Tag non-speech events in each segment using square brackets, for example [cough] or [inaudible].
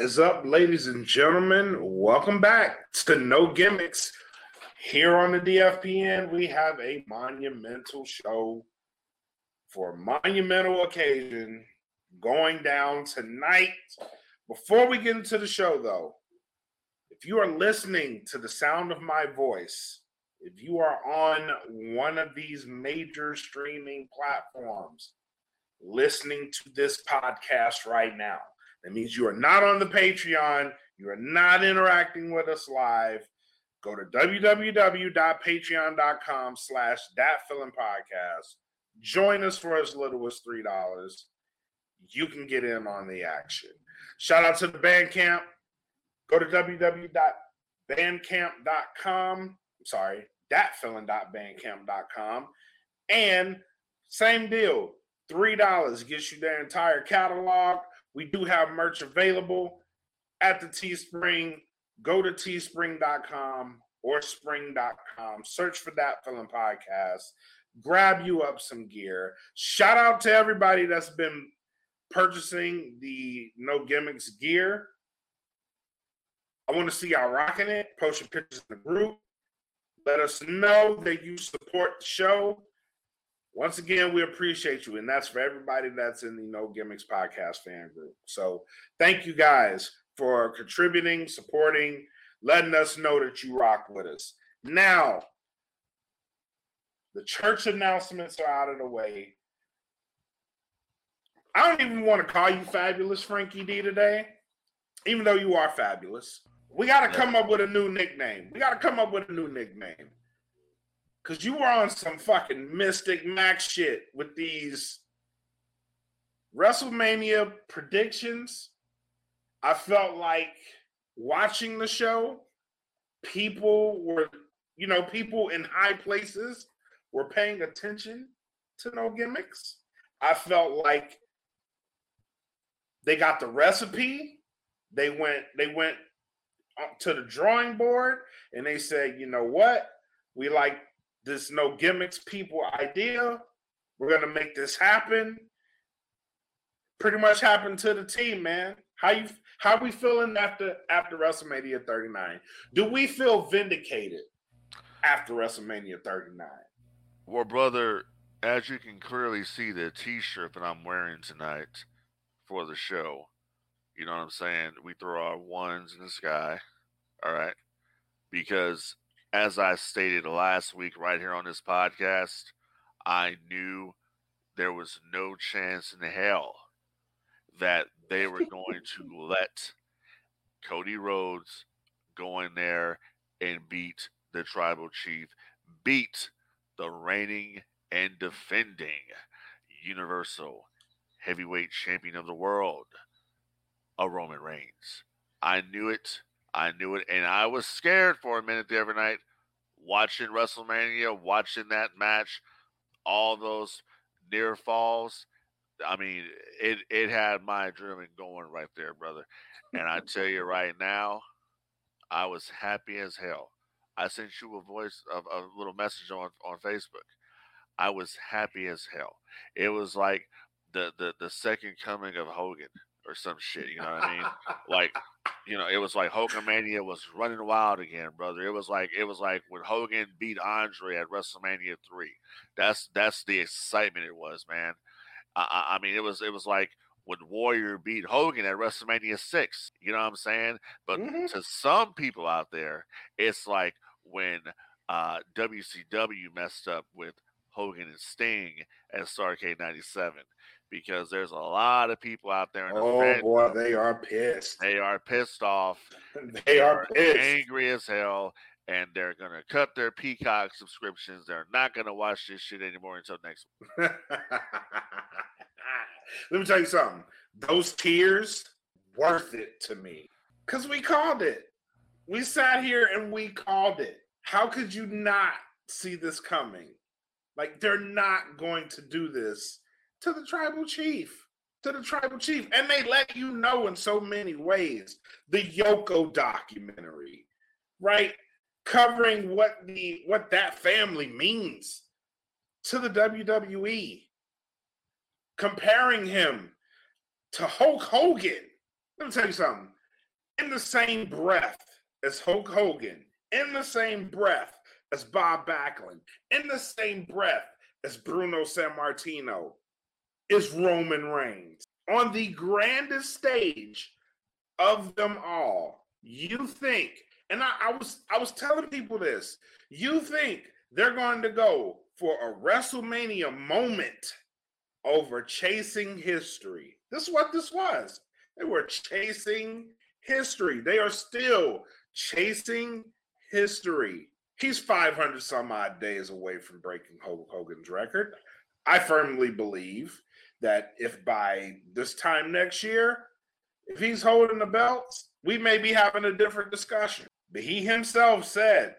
What is up, ladies and gentlemen? Welcome back to No Gimmicks. Here on the DFPN, we have a monumental show for a monumental occasion going down tonight. Before we get into the show, though, if you are listening to the sound of my voice, if you are on one of these major streaming platforms listening to this podcast right now, that means you are not on the Patreon, you are not interacting with us live. Go to www.patreon.com slash that podcast. Join us for as little as $3. You can get in on the action. Shout out to the Bandcamp. Go to www.bandcamp.com. I'm sorry, datfeelin.bandcamp.com. And same deal, $3 gets you their entire catalog. We do have merch available at the Teespring. Go to teespring.com or spring.com. Search for that film podcast. Grab you up some gear. Shout out to everybody that's been purchasing the No Gimmicks gear. I want to see y'all rocking it. Post your pictures in the group. Let us know that you support the show. Once again, we appreciate you, and that's for everybody that's in the No Gimmicks podcast fan group. So, thank you guys for contributing, supporting, letting us know that you rock with us. Now, the church announcements are out of the way. I don't even want to call you fabulous, Frankie D, today, even though you are fabulous. We got to come up with a new nickname. We got to come up with a new nickname. Because you were on some fucking Mystic Max shit with these WrestleMania predictions. I felt like watching the show, people were, you know, people in high places were paying attention to no gimmicks. I felt like they got the recipe. They went, they went uh, to the drawing board and they said, you know what? We like this no gimmicks people idea. We're gonna make this happen. Pretty much happened to the team, man. How you how we feeling after after WrestleMania 39? Do we feel vindicated after WrestleMania 39? Well, brother, as you can clearly see the t-shirt that I'm wearing tonight for the show, you know what I'm saying? We throw our ones in the sky. All right. Because as I stated last week right here on this podcast, I knew there was no chance in hell that they were going to [laughs] let Cody Rhodes go in there and beat the tribal chief, beat the reigning and defending Universal Heavyweight Champion of the world, a Roman Reigns. I knew it. I knew it, and I was scared for a minute the other night watching WrestleMania, watching that match, all those near falls. I mean, it it had my adrenaline going right there, brother. And I tell you right now, I was happy as hell. I sent you a voice of a little message on on Facebook. I was happy as hell. It was like the the the second coming of Hogan or some shit. You know what I mean? [laughs] like, you know, it was like Hogan Mania was running wild again, brother. It was like it was like when Hogan beat Andre at WrestleMania three. That's that's the excitement it was, man. I, I mean, it was it was like when Warrior beat Hogan at WrestleMania six. You know what I'm saying? But mm-hmm. to some people out there, it's like when uh, WCW messed up with Hogan and Sting at Starcade '97 because there's a lot of people out there. In the oh boy, they are pissed. They are pissed off. they, [laughs] they are, are pissed. angry as hell, and they're gonna cut their Peacock subscriptions. They're not gonna watch this shit anymore until next [laughs] week. Let me tell you something. Those tears worth it to me because we called it. We sat here and we called it. How could you not see this coming? Like they're not going to do this to the tribal chief. To the tribal chief. And they let you know in so many ways. The Yoko documentary, right? Covering what the what that family means to the WWE. Comparing him to Hulk Hogan. Let me tell you something. in the same breath as Hulk Hogan, in the same breath as Bob Backlund, in the same breath as Bruno Sammartino, is Roman Reigns. On the grandest stage of them all, you think, and I, I was I was telling people this, you think they're going to go for a WrestleMania moment over chasing history. This is what this was. They were chasing history. They are still chasing history. He's 500 some odd days away from breaking Hulk Hogan's record. I firmly believe that if by this time next year, if he's holding the belts, we may be having a different discussion. But he himself said,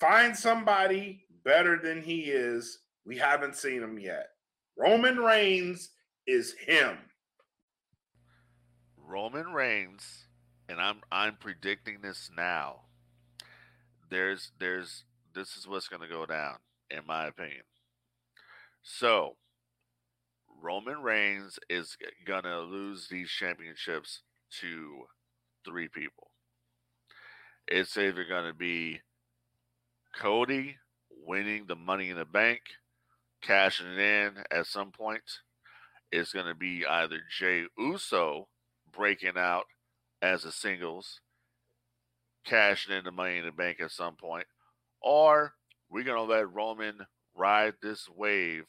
find somebody better than he is. We haven't seen him yet. Roman Reigns is him. Roman Reigns, and I'm I'm predicting this now. There's there's this is what's going to go down in my opinion. So, Roman Reigns is to lose these championships to three people. It's either to be Cody winning the money in the bank, cashing it in at some point. It's to be either Jay Uso breaking out as a singles, cashing in the money in the bank at some point, or we're to let Roman ride this wave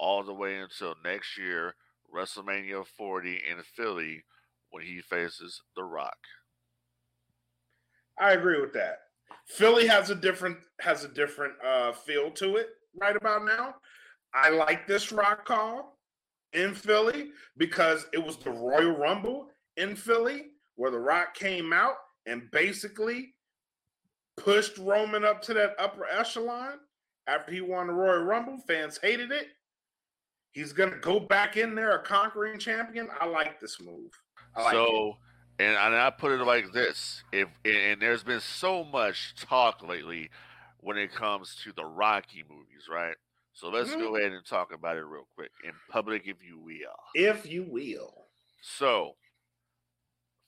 all the way until next year, WrestleMania 40 in Philly, when he faces The Rock. I agree with that. Philly has a different has a different uh, feel to it right about now. I like this rock call in Philly because it was the Royal Rumble in Philly where the Rock came out and basically pushed Roman up to that upper echelon after he won the Royal Rumble. Fans hated it. He's gonna go back in there a conquering champion. I like this move. Like so, it. and I put it like this: if and there's been so much talk lately when it comes to the Rocky movies, right? So let's mm-hmm. go ahead and talk about it real quick in public, if you will. If you will. So,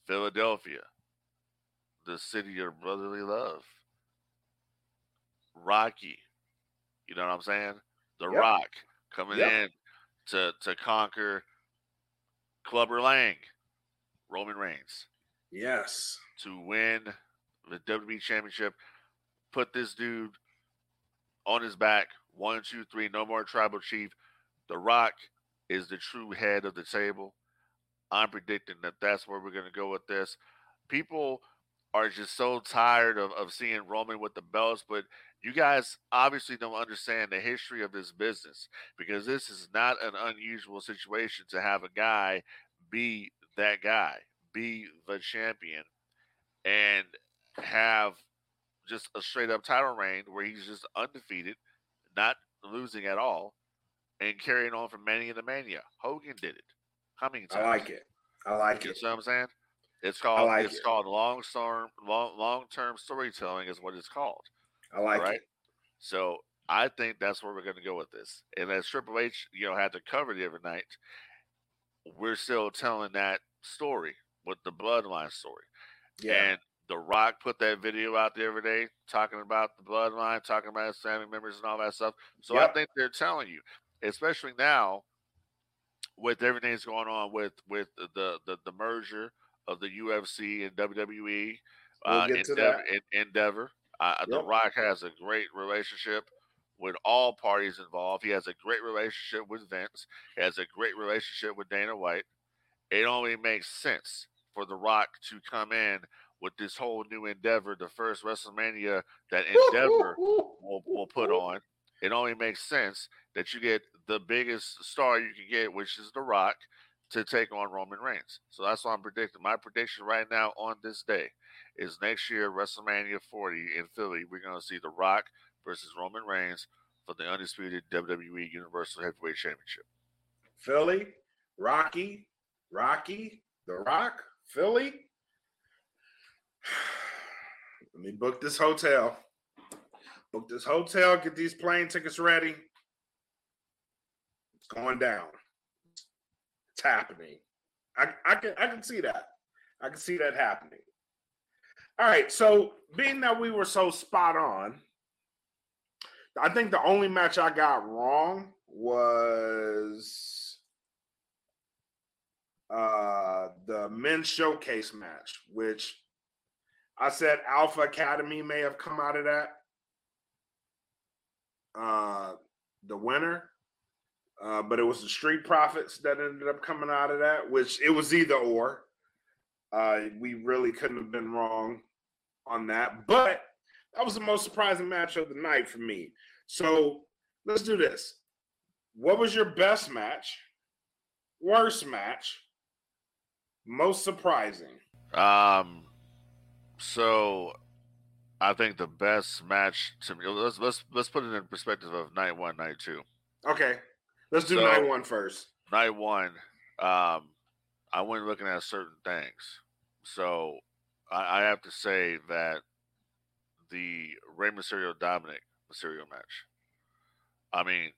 Philadelphia, the city of brotherly love. Rocky, you know what I'm saying? The yep. Rock coming yep. in to to conquer Clubber Lang, Roman Reigns. Yes. To win the WWE Championship, put this dude on his back. One, two, three. No more tribal chief. The Rock is the true head of the table. I'm predicting that that's where we're going to go with this. People are just so tired of, of seeing Roman with the belts, but you guys obviously don't understand the history of this business because this is not an unusual situation to have a guy be that guy, be the champion, and have just a straight up title reign where he's just undefeated, not losing at all, and carrying on from Mania to Mania. Hogan did it. How many times? I like it. I like you it. You know what I'm saying? It's called like it's it. called long term long long term storytelling is what it's called. I like right? it. So I think that's where we're going to go with this. And as Triple H, you know, had to cover the other night, we're still telling that story with the bloodline story. Yeah. And The Rock put that video out the other day talking about the bloodline, talking about his family members and all that stuff. So yep. I think they're telling you, especially now with everything that's going on with with the the, the merger of the UFC and WWE we'll uh, Endeavor, Endeavor uh, yep. The Rock has a great relationship with all parties involved. He has a great relationship with Vince. He has a great relationship with Dana White. It only makes sense for The Rock to come in with this whole new endeavor, the first WrestleMania that Endeavor will, will put on. It only makes sense that you get the biggest star you can get, which is The Rock, to take on Roman Reigns. So that's what I'm predicting. My prediction right now on this day is next year WrestleMania 40 in Philly. We're going to see The Rock versus Roman Reigns for the undisputed WWE Universal Heavyweight Championship. Philly, Rocky, Rocky, The Rock, Philly. [sighs] Let me book this hotel. Book this hotel, get these plane tickets ready. It's going down. Happening. I, I can I can see that. I can see that happening. All right. So being that we were so spot on, I think the only match I got wrong was uh the men's showcase match, which I said Alpha Academy may have come out of that. Uh the winner. Uh, but it was the Street Profits that ended up coming out of that, which it was either or. Uh, we really couldn't have been wrong on that. But that was the most surprising match of the night for me. So let's do this. What was your best match? Worst match? Most surprising? Um, so I think the best match to me. Let's let's let's put it in perspective of night one, night two. Okay, let's do So- night one first. Night one, um, I went looking at certain things. So I, I have to say that the Rey Mysterio Dominic Mysterio match. I mean,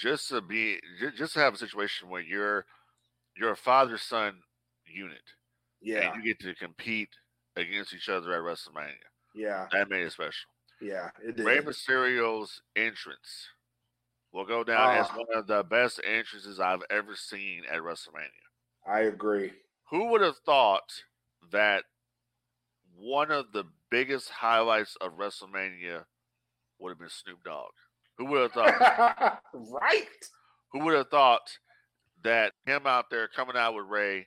just to be just to have a situation where you're you're a father son unit Yeah, and you get to compete against each other at WrestleMania. yeah, That made it special. yeah. It did. Rey Mysterio's entrance will go down as Ah. one of the best entrances I've ever seen at WrestleMania. I agree. Who would have thought that one of the biggest highlights of WrestleMania would have been Snoop Dogg? Who would have thought? [laughs] right? who would have thought that him out there coming out with Rey,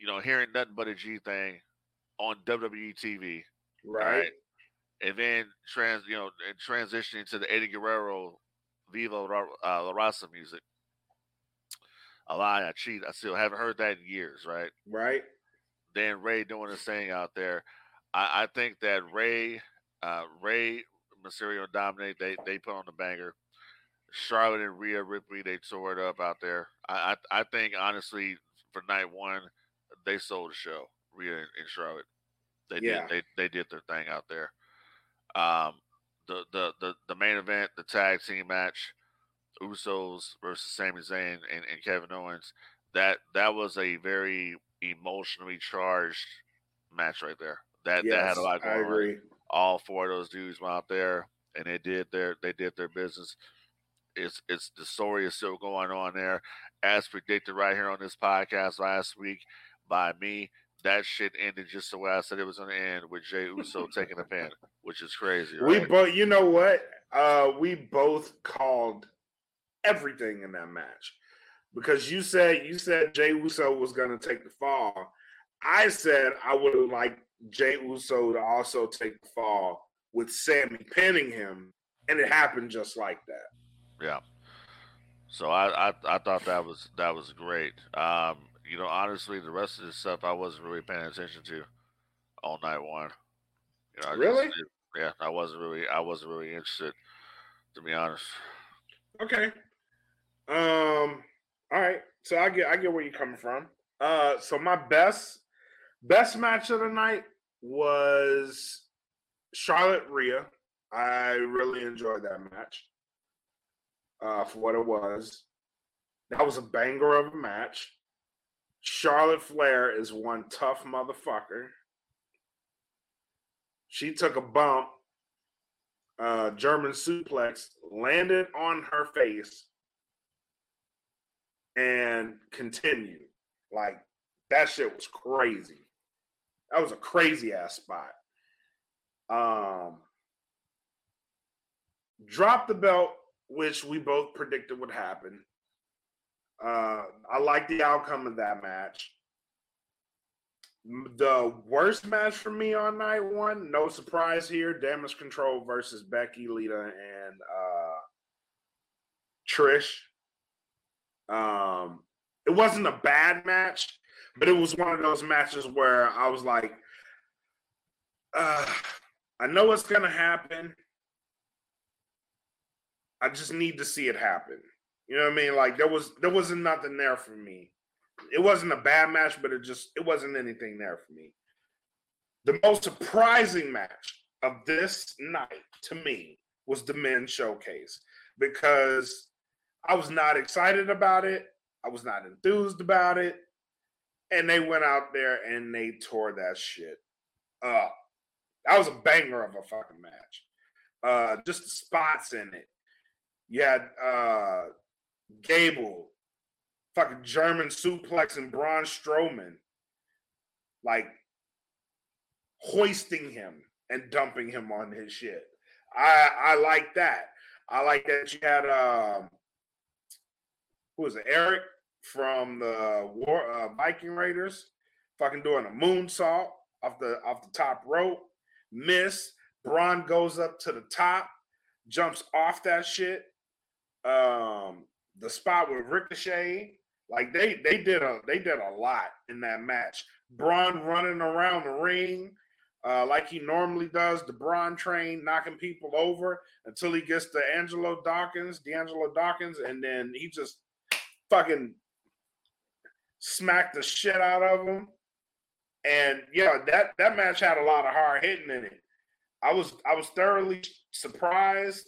you know, hearing nothing but a G thing on WWE TV, Right. and then trans, you know, and transitioning to the Eddie Guerrero Viva La, uh, La Raza music. A lie, I cheat. I still haven't heard that in years, right? Right. Then Rey doing his thing out there. I, I think that Rey, uh, Rey, Mysterio, and Dominic, they they put on the banger. Charlotte and Rhea Ripley, they tore it up out there. I I, I think honestly for night one, they sold the show. Rhea and, and Charlotte, they Yeah. did they they did their thing out there. Um, the the the the main event, the tag team match, Usos versus Sami Zayn and, and Kevin Owens. That that was a very emotionally charged match right there. That that had a lot I going on agree. all four of those dudes went out there and they did their they did their business. It's it's the story is still going on there, as predicted right here on this podcast last week by me. That shit ended just the way I said it was going to end with Jay Uso taking a pin, which is crazy. We both, you know what? Uh, we both called everything in that match because you said you said Jay Uso was going to take the fall. I said I would have liked Jay Uso to also take the fall with Sami pinning him, and it happened just like that. Yeah. So I, I I thought that was that was great. Um, you know, honestly, the rest of the stuff I wasn't really paying attention to all night one. You know, I just- Really? yeah, I wasn't really I wasn't really interested, to be honest. Okay. Um. All right. So I get I get where you're coming from. Uh. So my best best match of the night was Charlotte Rhea. I really enjoyed that match. Uh, for what it was, that was a banger of a match. Charlotte Flair is one tough motherfucker. She took a bump uh, German suplex, landed on her face, and continued. Like that shit was crazy. That was a crazy ass spot. Um, dropped the belt, which we both predicted would happen. Uh, I like the outcome of that match. The worst match for me on night one, no surprise here, Damage Control versus Becky, Lita, and uh Trish. Um, it wasn't a bad match, but it was one of those matches where I was like, uh, I know what's gonna happen. I just need to see it happen. You know what I mean? Like there was there wasn't nothing there for me. It wasn't a bad match, but it just it wasn't anything there for me. The most surprising match of this night to me was the men's showcase because I was not excited about it. I was not enthused about it. And they went out there and they tore that shit up. That was a banger of a fucking match. Uh, just the spots in it. You had uh, Gable, fucking German suplex and Braun Strowman, like hoisting him and dumping him on his shit. I I like that. I like that you had um who was it, Eric from the War uh, Viking Raiders, fucking doing a moonsault off the off the top rope, miss. Braun goes up to the top, jumps off that shit. Um, the spot with Ricochet, like they they did a they did a lot in that match. Braun running around the ring, uh, like he normally does, the Braun train, knocking people over until he gets to Angelo Dawkins, D'Angelo Dawkins, and then he just fucking smacked the shit out of him. And yeah, that that match had a lot of hard hitting in it. I was I was thoroughly surprised,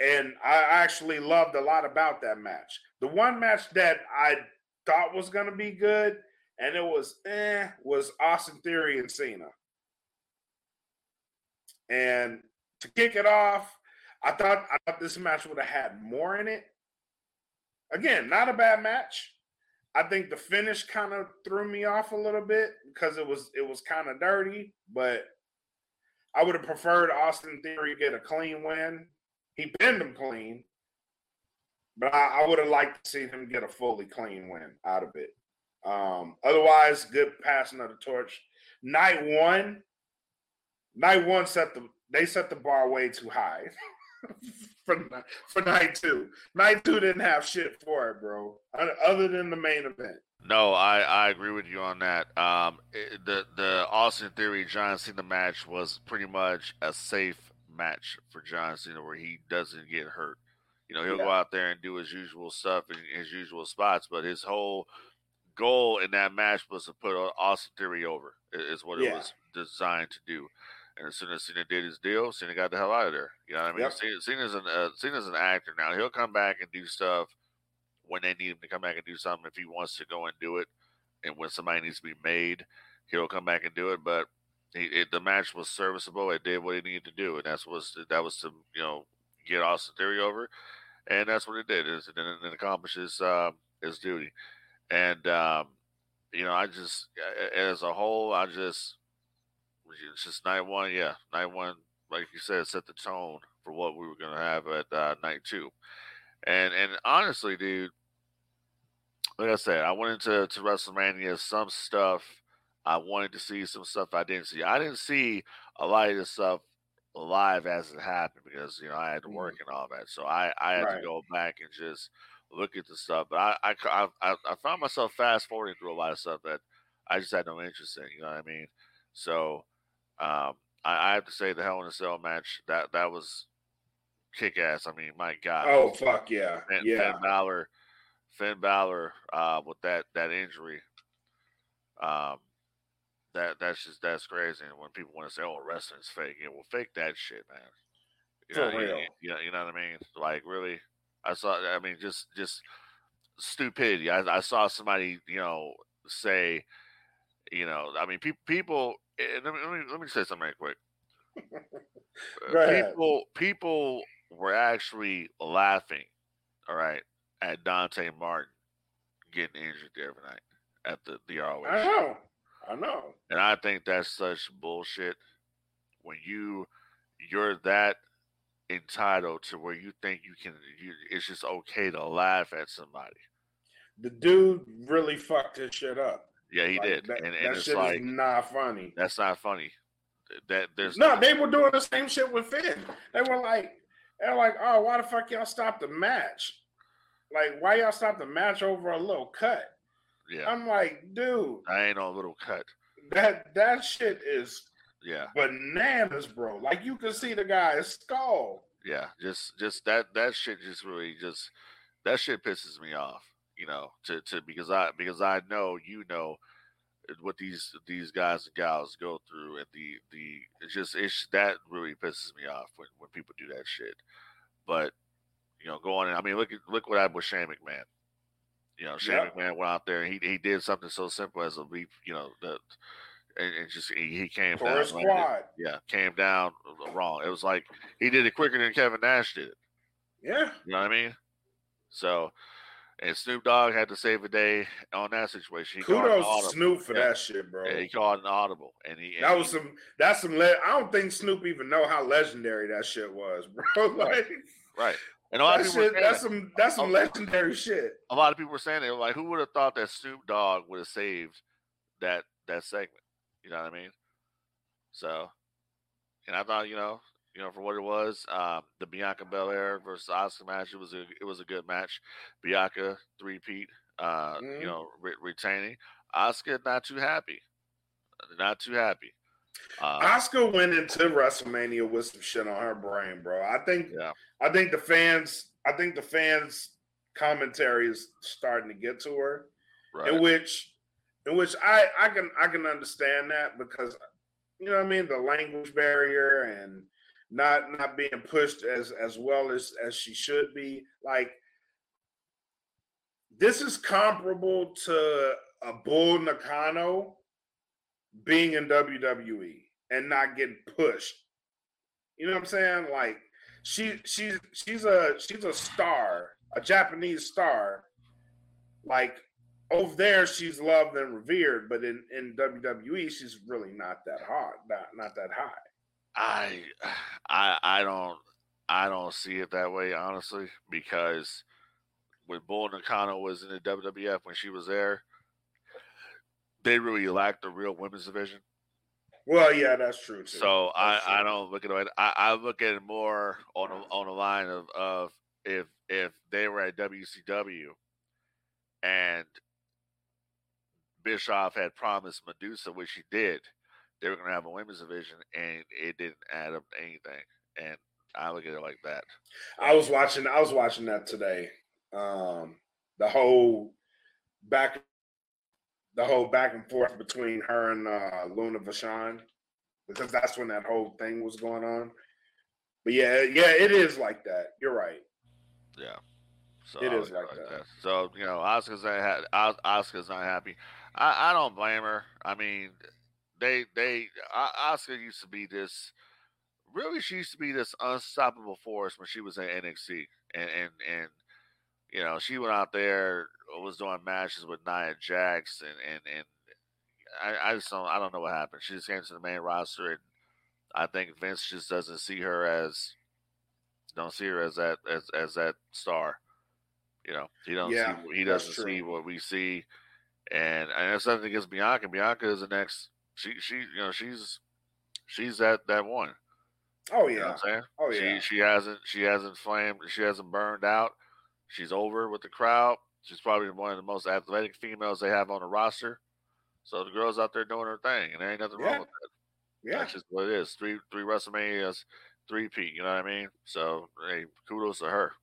and I actually loved a lot about that match. The one match that I thought was gonna be good and it was eh, was Austin Theory and Cena. And to kick it off, I thought I thought this match would have had more in it. Again, not a bad match. I think the finish kind of threw me off a little bit because it was it was kind of dirty, but I would have preferred Austin Theory get a clean win. He pinned him clean, but I, I would have liked to see him get a fully clean win out of it. Um, otherwise, good passing of the torch. Night one, night one set the they set the bar way too high [laughs] for for night two. Night two didn't have shit for it, bro. Other than the main event. No, I, I agree with you on that. Um, it, the the Austin Theory John Cena match was pretty much a safe match for John Cena, where he doesn't get hurt. You know, he'll yeah. go out there and do his usual stuff in his usual spots, but his whole goal in that match was to put Austin Theory over. Is what yeah. it was designed to do. And as soon as Cena did his deal, Cena got the hell out of there. You know what I mean? Yep. Cena, Cena's an uh, Cena's an actor now. He'll come back and do stuff when they need him to come back and do something. If he wants to go and do it, and when somebody needs to be made, he'll come back and do it. But it, the match was serviceable. It did what it needed to do, and that's was that was to you know get Austin Theory over, and that's what it did. Is and it accomplishes uh, his duty. And um, you know, I just as a whole, I just it's just night one, yeah, night one, like you said, set the tone for what we were gonna have at uh, night two. And and honestly, dude, like I said, I went into to WrestleMania some stuff. I wanted to see some stuff I didn't see. I didn't see a lot of this stuff live as it happened because you know I had to work mm-hmm. and all that. So I I had right. to go back and just look at the stuff. But I, I, I, I found myself fast forwarding through a lot of stuff that I just had no interest in. You know what I mean? So um, I, I, have to say the Hell in a Cell match that that was kick ass. I mean, my God. Oh fuck yeah, Finn, yeah. Finn Balor, Finn Balor uh, with that that injury. Um, that that's just that's crazy. And when people want to say, "Oh, wrestling's fake," yeah, well, fake that shit, man. You For know, real. You, you know what I mean? Like really, I saw. I mean, just just stupidity. I, I saw somebody, you know, say, you know, I mean, pe- people. Eh, let me, let me let me say something right quick. [laughs] Uh, people people were actually laughing, all right, at Dante Martin getting injured the other night at the the ROH. I know, I know, and I think that's such bullshit. When you you're that entitled to where you think you can you, it's just okay to laugh at somebody. The dude really fucked his shit up. Yeah he like, did. that, and, and it's shit like is not funny. That's not funny. That there's no they were doing the same shit with finn. They were like they're like oh why the fuck y'all stop the match? Like why y'all stop the match over a little cut yeah i'm like dude i ain't no little cut that that shit is yeah. Bananas, bro. Like you can see the guy's skull. Yeah, just just that that shit just really just that shit pisses me off, you know, to to because I because I know you know what these these guys and gals go through and the the it's just it's that really pisses me off when when people do that shit. But you know, go on. I mean, look at look what happened with Shane McMahon. You know, Shane yep. McMahon went out there and he he did something so simple as a leap. You know, the and, and just he, he came Core down. landed- yeah, came down uh, wrong. It was like he did it quicker than Kevin Nash did it. Yeah. You know what I mean? So, and Snoop Dogg had to save a day on that situation. He Kudos. Snoop for Yeah. that shit, bro. Yeah, he called an audible, and he and that he- was some. That's some. Le- I don't think Snoop even know how legendary that shit was, [laughs] bro. like right. And a lot that of people shit. That's that. some. That's some legendary shit. a lot of people were saying they were like, who would have thought that Snoop Dogg would have saved that that segment? You know what I mean? So, and I thought, you know, you know, for what it was, um, the Bianca Belair versus Asuka match, it was a it was a good match. Bianca three peat, uh, Mhm. you know, re- retaining. Asuka not too happy, not too happy. Uh, Asuka went into WrestleMania with some shit on her brain, bro. I think. yeah, I think the fans. I think the fans' commentary is starting to get to her. right. in which in which I I can I can understand that because you know what I mean the language barrier and not not being pushed as as well as as she should be like this is comparable to a Bull Nakano being in WWE and not getting pushed. You know what I'm saying? Like she she's she's a she's a star, a Japanese star. Like over there, she's loved and revered, but in in WWE, she's really not that hot, not not that high. I I I don't I don't see it that way honestly because when Bull Nakano was in the WWF when she was there, they really lacked the real women's division. Well, yeah, that's true too. So I, That's I true. don't look at it. I, I look at it more on the, on the line of, of if if they were at WCW and Bischoff had promised Medusa, which he did, they were going to have a women's division, and it didn't add up to anything. And I look at it like that. I was watching. I was watching that today. Um, the whole back, the whole back and forth between her and uh, Luna Vachon, because that's when that whole thing was going on. But yeah, yeah, it is like that. You're right. Yeah. So It is like it that. So you know, Asuka's not ha- Asuka's not happy. I, I don't blame her. I mean, they they Asuka used to be this. Really, she used to be this unstoppable force when she was in NXT, and and and you know, she went out there was doing matches with Nia Jax, and and and I, I just don't I don't know what happened. She just came to the main roster, and I think Vince just doesn't see her as don't see her as that as as that star. You know, he don't Yeah, see he doesn't see what we see, and and that's nothing against Bianca. Bianca is the next. She she you know she's she's that that one. Oh You know yeah. I'm saying? Oh yeah. She she hasn't she hasn't flamed she hasn't burned out. She's over with the crowd. She's probably one of the most athletic females they have on the roster. So the girl's out there doing her thing, and there ain't nothing Yeah. wrong with that. Yeah. That's just what it is. Three three WrestleManias, three peat. You know what I mean? So hey, kudos to her.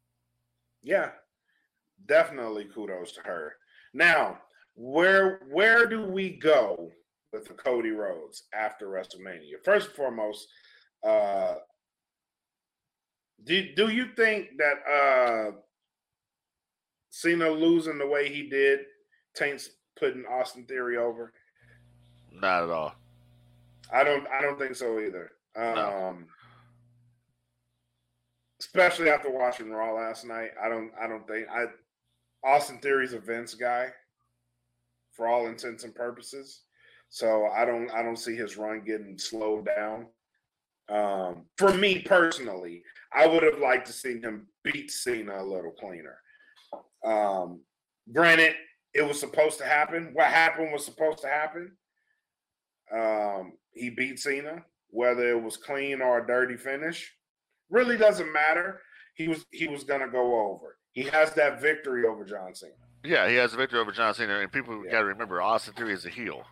Yeah, definitely kudos to her. Now, where where do we go with the Cody Rhodes after WrestleMania? First and foremost, uh, do do you think that uh, Cena losing the way he did taints putting Austin Theory over? Not at all. I don't I don't think so either. Um No. especially after watching Raw last night. I don't I don't think I Austin Theory's a Vince guy for all intents and purposes. So I don't I don't see his run getting slowed down. Um for me personally, I would have liked to see him beat Cena a little cleaner. Um granted, it was supposed to happen. What happened was supposed to happen. Um, he beat Cena, whether it was clean or a dirty finish, really doesn't matter. He was he was gonna go over. He has that victory over John Cena. Yeah, he has a victory over John Cena, and people Yeah. got to remember Austin Theory is a heel.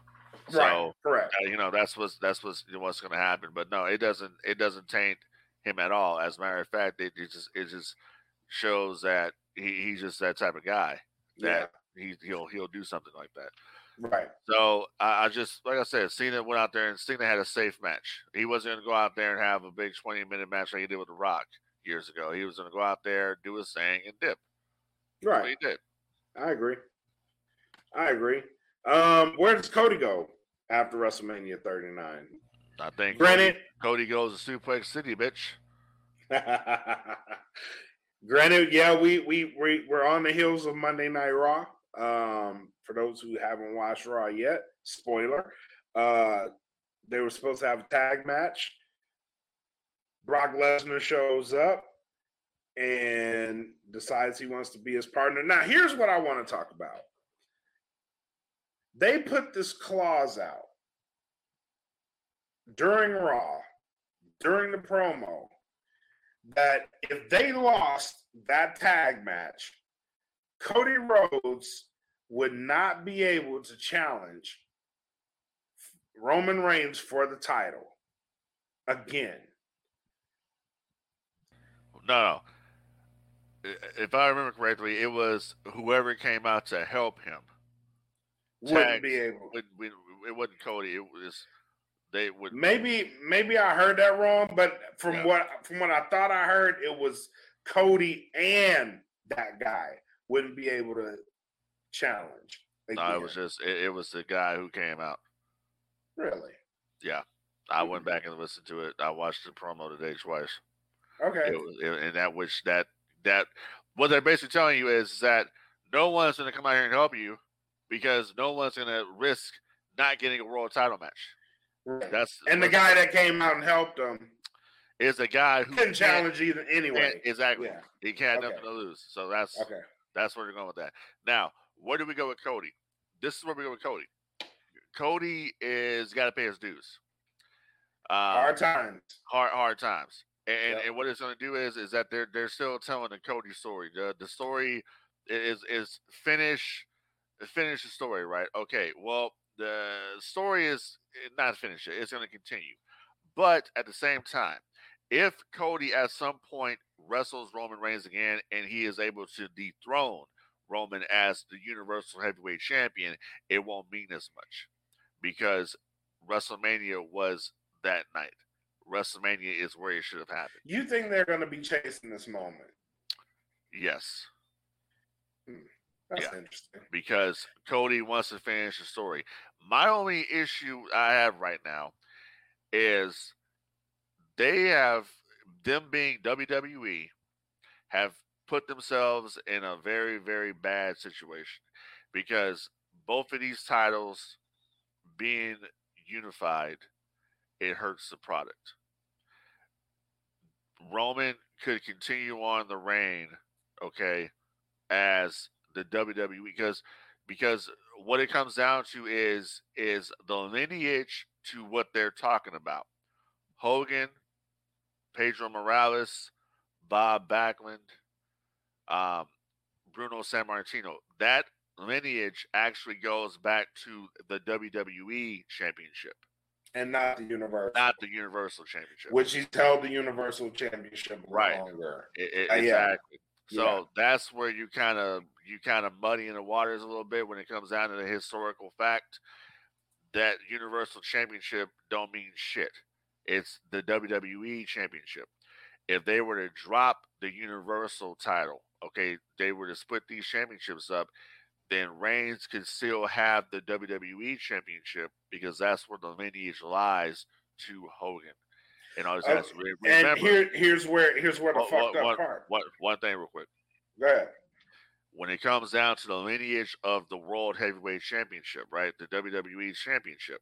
So right, correct. uh, you know that's what's that's what's what's going to happen. But no, it doesn't it doesn't taint him at all. As a matter of fact, it, it just it just shows that he, he's just that type of guy Yeah, that he he'll he'll do something like that. right. So I, I just like I said, Cena went out there and Cena had a safe match. He wasn't going to go out there and have a big twenty minute match like he did with The Rock years ago. He was going to go out there, do his thing, and dip. Right. he did. I agree. I agree. Um, where does Cody go after WrestleMania 39. I think Granted, Cody, Cody goes to Suplex City, bitch. [laughs] Granted, yeah, we we we we're on the heels of Monday Night Raw. Um, for those who haven't watched Raw yet, spoiler. Uh, they were supposed to have a tag match. Brock Lesnar shows up and decides he wants to be his partner. Now, here's what I want to talk about. They put this clause out during Raw, during the promo, that if they lost that tag match, Cody Rhodes would not be able to challenge Roman Reigns for the title again. No, no. If I remember correctly, it was whoever came out to help him. Wouldn't Tags be able. It, it wasn't Cody. It was they would Maybe maybe I heard that wrong, but from Yeah. what from what I thought I heard, it was Cody and that guy wouldn't be able to challenge. No, it was just it, it was the guy who came out. really Yeah, I went back and listened to it. I watched the promo today twice. okay. It was, it, and that which that that what they're basically telling you is that no one's going to come out here and help you because no one's going to risk not getting a world title match. That's and the guy that came out and helped him is a guy who can't- challenge either anyway. exactly. Yeah. He can't Okay. nothing to lose. So that's Okay. that's where they're going with that. Now, where do we go with Cody? This is where we go with Cody. Cody is got to pay his dues. Uh, Hard times. hard hard times. And, Yep. and what it's going to do is is that they're they're still telling the Cody story. The the story is is finish finish the story, right? Okay. Well, the story is eh, not finished. yet. It's going to continue, but at the same time, if Cody at some point wrestles Roman Reigns again and he is able to dethrone Roman as the Universal Heavyweight Champion, it won't mean as much because WrestleMania was that night. WrestleMania is where it should have happened. You think they're going to be chasing this moment? Yes, That's Yeah. interesting. because Cody wants to finish the story. My only issue I have right now is they have them being WWE have put themselves in a very very bad situation because both of these titles being unified it hurts the product. Roman could continue on the reign, okay, as the WWE because because what it comes down to is is the lineage to what they're talking about. Hogan, Pedro Morales, Bob Backlund, um, Bruno Sammartino. That lineage actually goes back to the WWE Championship, And not the Universal. not the Universal Championship. which he's held the Universal Championship Right. longer. I- I- Uh, exactly. So Yeah. that's where you kind of you kind of muddy in the waters a little bit when it comes down to the historical fact that Universal Championship don't mean shit. It's the WWE Championship. If they were to drop the Universal title, okay, they were to split these championships up, then Reigns could still have the WWE Championship because that's where the lineage lies to Hogan. And all this Oh, uh, has to re- And here, here's where here's where the One- fucked one- up part. one, one thing real quick. Go ahead. When it comes down to the lineage of the World Heavyweight Championship, right? The WWE Championship,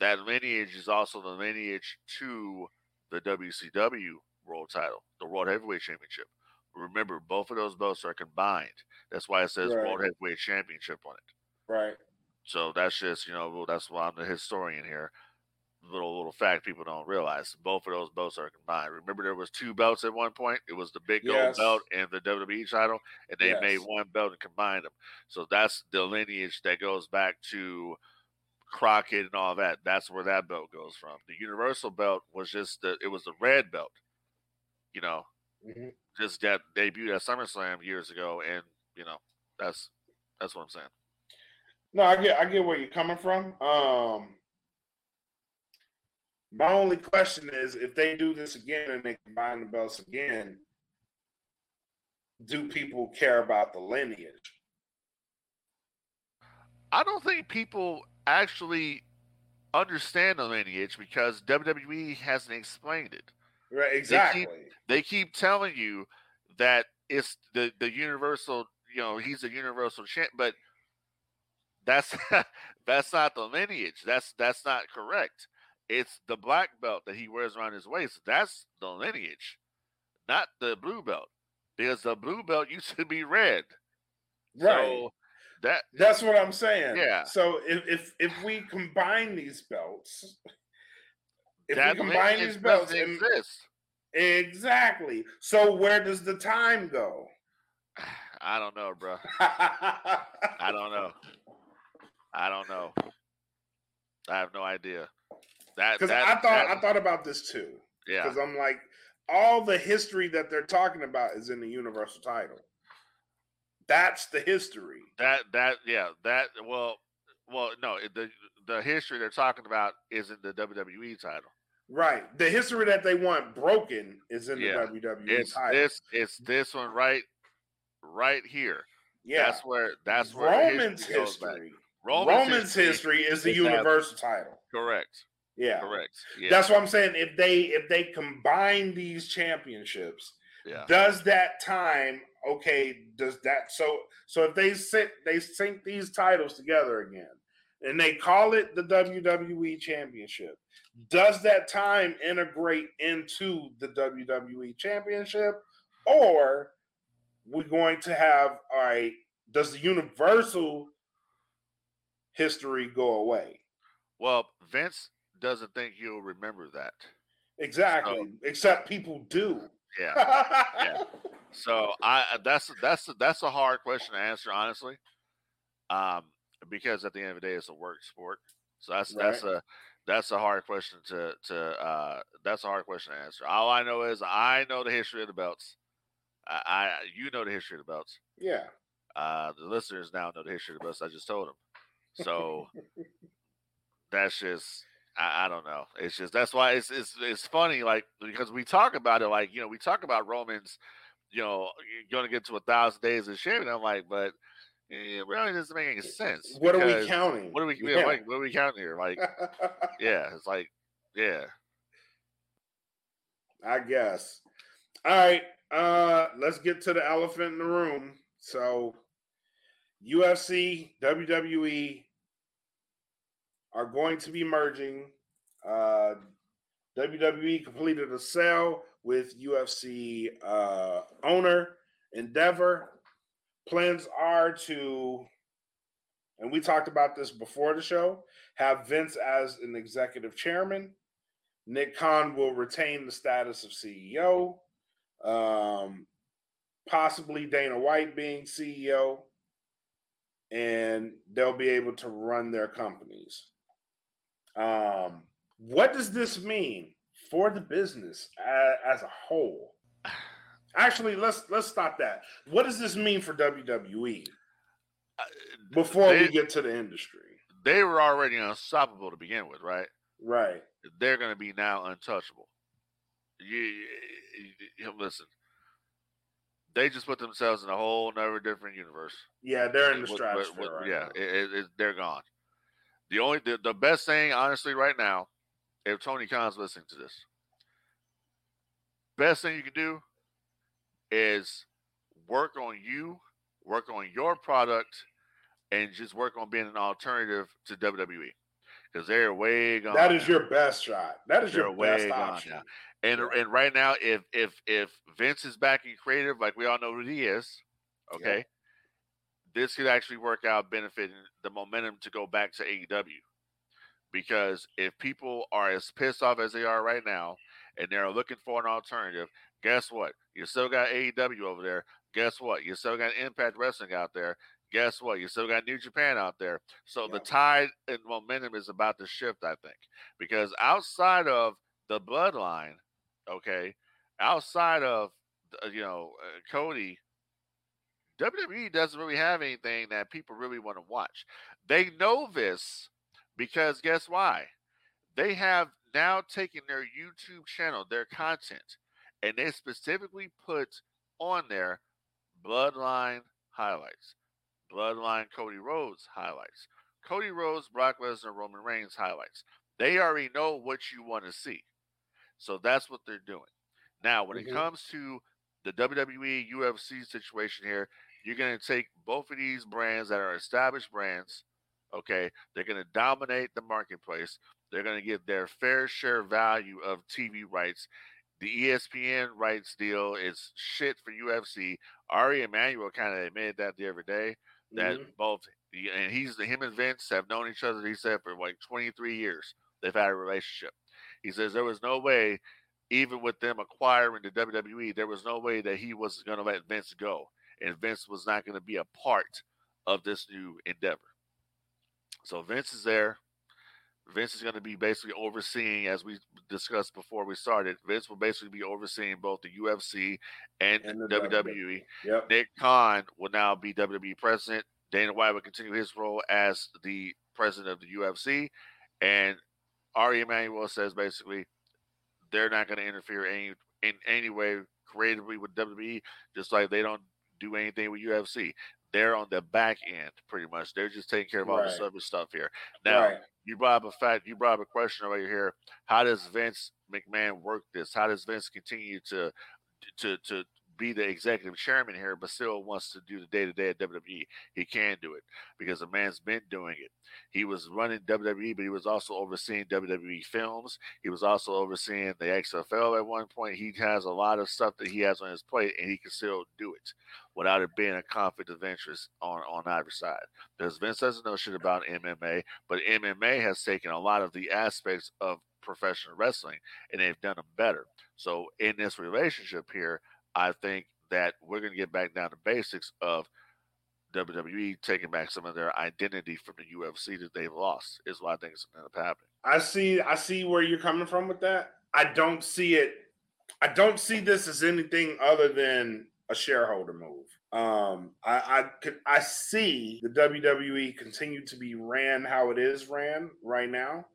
that lineage is also the lineage to the WCW World title, the World Heavyweight Championship. Remember, both of those belts are combined. That's why it says Right. World Heavyweight Championship on it. Right. So that's just, you know, that's why I'm the historian here. Little little fact people don't realize. Both of those belts are combined. Remember there was two belts at one point? It was the big gold Yes. belt and the WWE title, and they made one belt and combined them. So that's the lineage that goes back to Crockett and all that. That's where that belt goes from. The Universal belt was just the it was the red belt. You know, Mhm. just that debuted at SummerSlam years ago, and you know, that's that's what I'm saying. No, I get I get where you're coming from. Um my only question is if they do this again and they combine the belts again, do people care about the lineage? I don't think people actually understand the lineage because WWE hasn't explained it. Right, exactly. They keep, they keep telling you that it's the the universal. You know, he's a universal champ, but that's [laughs] that's not the lineage. That's that's not correct. It's the black belt that he wears around his waist. That's the lineage, not the blue belt, because the blue belt used to be red. right. So that That's what I'm saying. Yeah. So if if if we combine these belts, if that we combine these belts, and, exactly. So where does the time go? [sighs] I don't know, bro. [laughs] I don't know. I don't know. I have no idea. That Because I thought that- I thought about this too. yeah. Because I'm like, all the history that they're talking about is in the Universal title. That's the history. That that yeah that well well no the the history they're talking about isn't the WWE title. Right. The history that they want broken is in Yeah. the WWE It's title. this it's this one right right here. yeah. That's where that's where Roman's history history. Roman's, Roman's history is the is Universal title. Correct. Yeah. Correct. Yeah. That's what I'm saying. If they if they combine these championships, yeah. does that time okay? Does that so so if they sit they sync these titles together again and they call it the WWE Championship, does that time integrate into the WWE Championship, or we're going to have all right? Does the Universal history go away? Well, Vince doesn't think you'll remember that. Exactly. Except people do. Yeah. Yeah. [laughs] So I that's that's that's a hard question to answer honestly, um, because at the end of the day it's a work sport. So that's that's a that's a hard question to to uh, that's a hard question to answer. All I know is I know the history of the belts. I, I you know the history of the belts. Yeah. Uh, the listeners now know the history of the belts. I just told them. So [laughs] that's just I, I don't know. It's just that's why it's it's it's funny like because we talk about it like you know we talk about Romans, you know you're gonna get to a thousand days of champion. I'm like, but it really doesn't make any sense. What are we counting? What are we. Yeah. like, what are we counting here? Like [laughs] yeah, it's like yeah. I guess. All right. Uh let's get to the elephant in the room. So UFC, WWE are going to be merging. Uh WWE completed a sale with UFC uh owner Endeavor. Plans are to and we talked about this before the show, have Vince as an executive chairman. Nick Khan will retain the status of CEO. Um, possibly Dana White being CEO, and they'll be able to run their companies. Um, what does this mean for the business as, as a whole? Actually, let's let's stop that. What does this mean for WWE Uh, before they, we get to the industry? they were already unstoppable to begin with, right? Right. They're going to be now untouchable. You, you, you- listen. They just put themselves in a whole nother different universe. Yeah, they're in the With- stratosphere with- right yeah, it, it, it- they're gone. The only the, the best thing, honestly, right now, if Tony Khan's listening to this, best thing you can do is work on you, work on your product, and just work on being an alternative to WWE because they're way gone. That is now. your best shot. That is They're your way best option. now. And Yeah. and right now, if if if Vince is backing creative, like we all know who he is, okay, this could actually work out benefiting the momentum to go back to AEW. Because if people are as pissed off as they are right now, and they're looking for an alternative, guess what? You still got AEW over there. Guess what? You still got Impact Wrestling out there. Guess what? You still got New Japan out there. So the tide and momentum is about to shift, I think, because outside of the bloodline, okay, outside of uh, you know uh, Cody, WWE doesn't really have anything that people really want to watch. They know this because guess why? They have now taken their YouTube channel, their content, and they specifically put on there Bloodline highlights, Bloodline Cody Rhodes highlights, Cody Rhodes, Brock Lesnar, Roman Reigns highlights. They already know what you want to see. So that's what they're doing. Now, when Mhm. it comes to the WWE UFC situation here, you're going to take both of these brands that are established brands, okay? They're going to dominate the marketplace. They're going to get their fair share value of TV rights. The ESPN rights deal is shit for UFC. Ari Emanuel kind of admitted that the other day that Mhm. both and he's him and Vince have known each other. He said for like 23 years they've had a relationship. He says there was no way, even with them acquiring the WWE, there was no way that he was going to let Vince go, and Vince was not going to be a part of this new endeavor. So Vince is there. Vince is going to be basically overseeing, as we discussed before we started. Vince will basically be overseeing both the UFC and, And the WWE. Yep. Nick Khan will now be WWE president. Dana White will continue his role as the president of the UFC. And Ari Emanuel says basically they're not going to interfere any in any way creatively with WWE, just like they don't do anything with UFC. They're on the back end, pretty much. They're just taking care of all the Right. service stuff here. Now, right. you brought up a fact. You brought up a question right here. How does Vince McMahon work this? How does Vince continue to to to be the executive chairman here, but still wants to do the day to day at WWE? He can do it because the man's been doing it. He was running WWE, but he was also overseeing WWE films. He was also overseeing the XFL at one point. He has a lot of stuff that he has on his plate, and he can still do it without it being a conflict of interest on on either side. Because Vince doesn't know shit about MMA, but MMA has taken a lot of the aspects of professional wrestling and they've done them better. So in this relationship here, I think that we're going to get back down to basics of WWE taking back some of their identity from the UFC that they've lost. Is what I think is going to happening. I see I see where you're coming from with that. I don't see it I don't see this as anything other than a shareholder move. Um I I could I see the WWE continue to be ran how it is ran right now.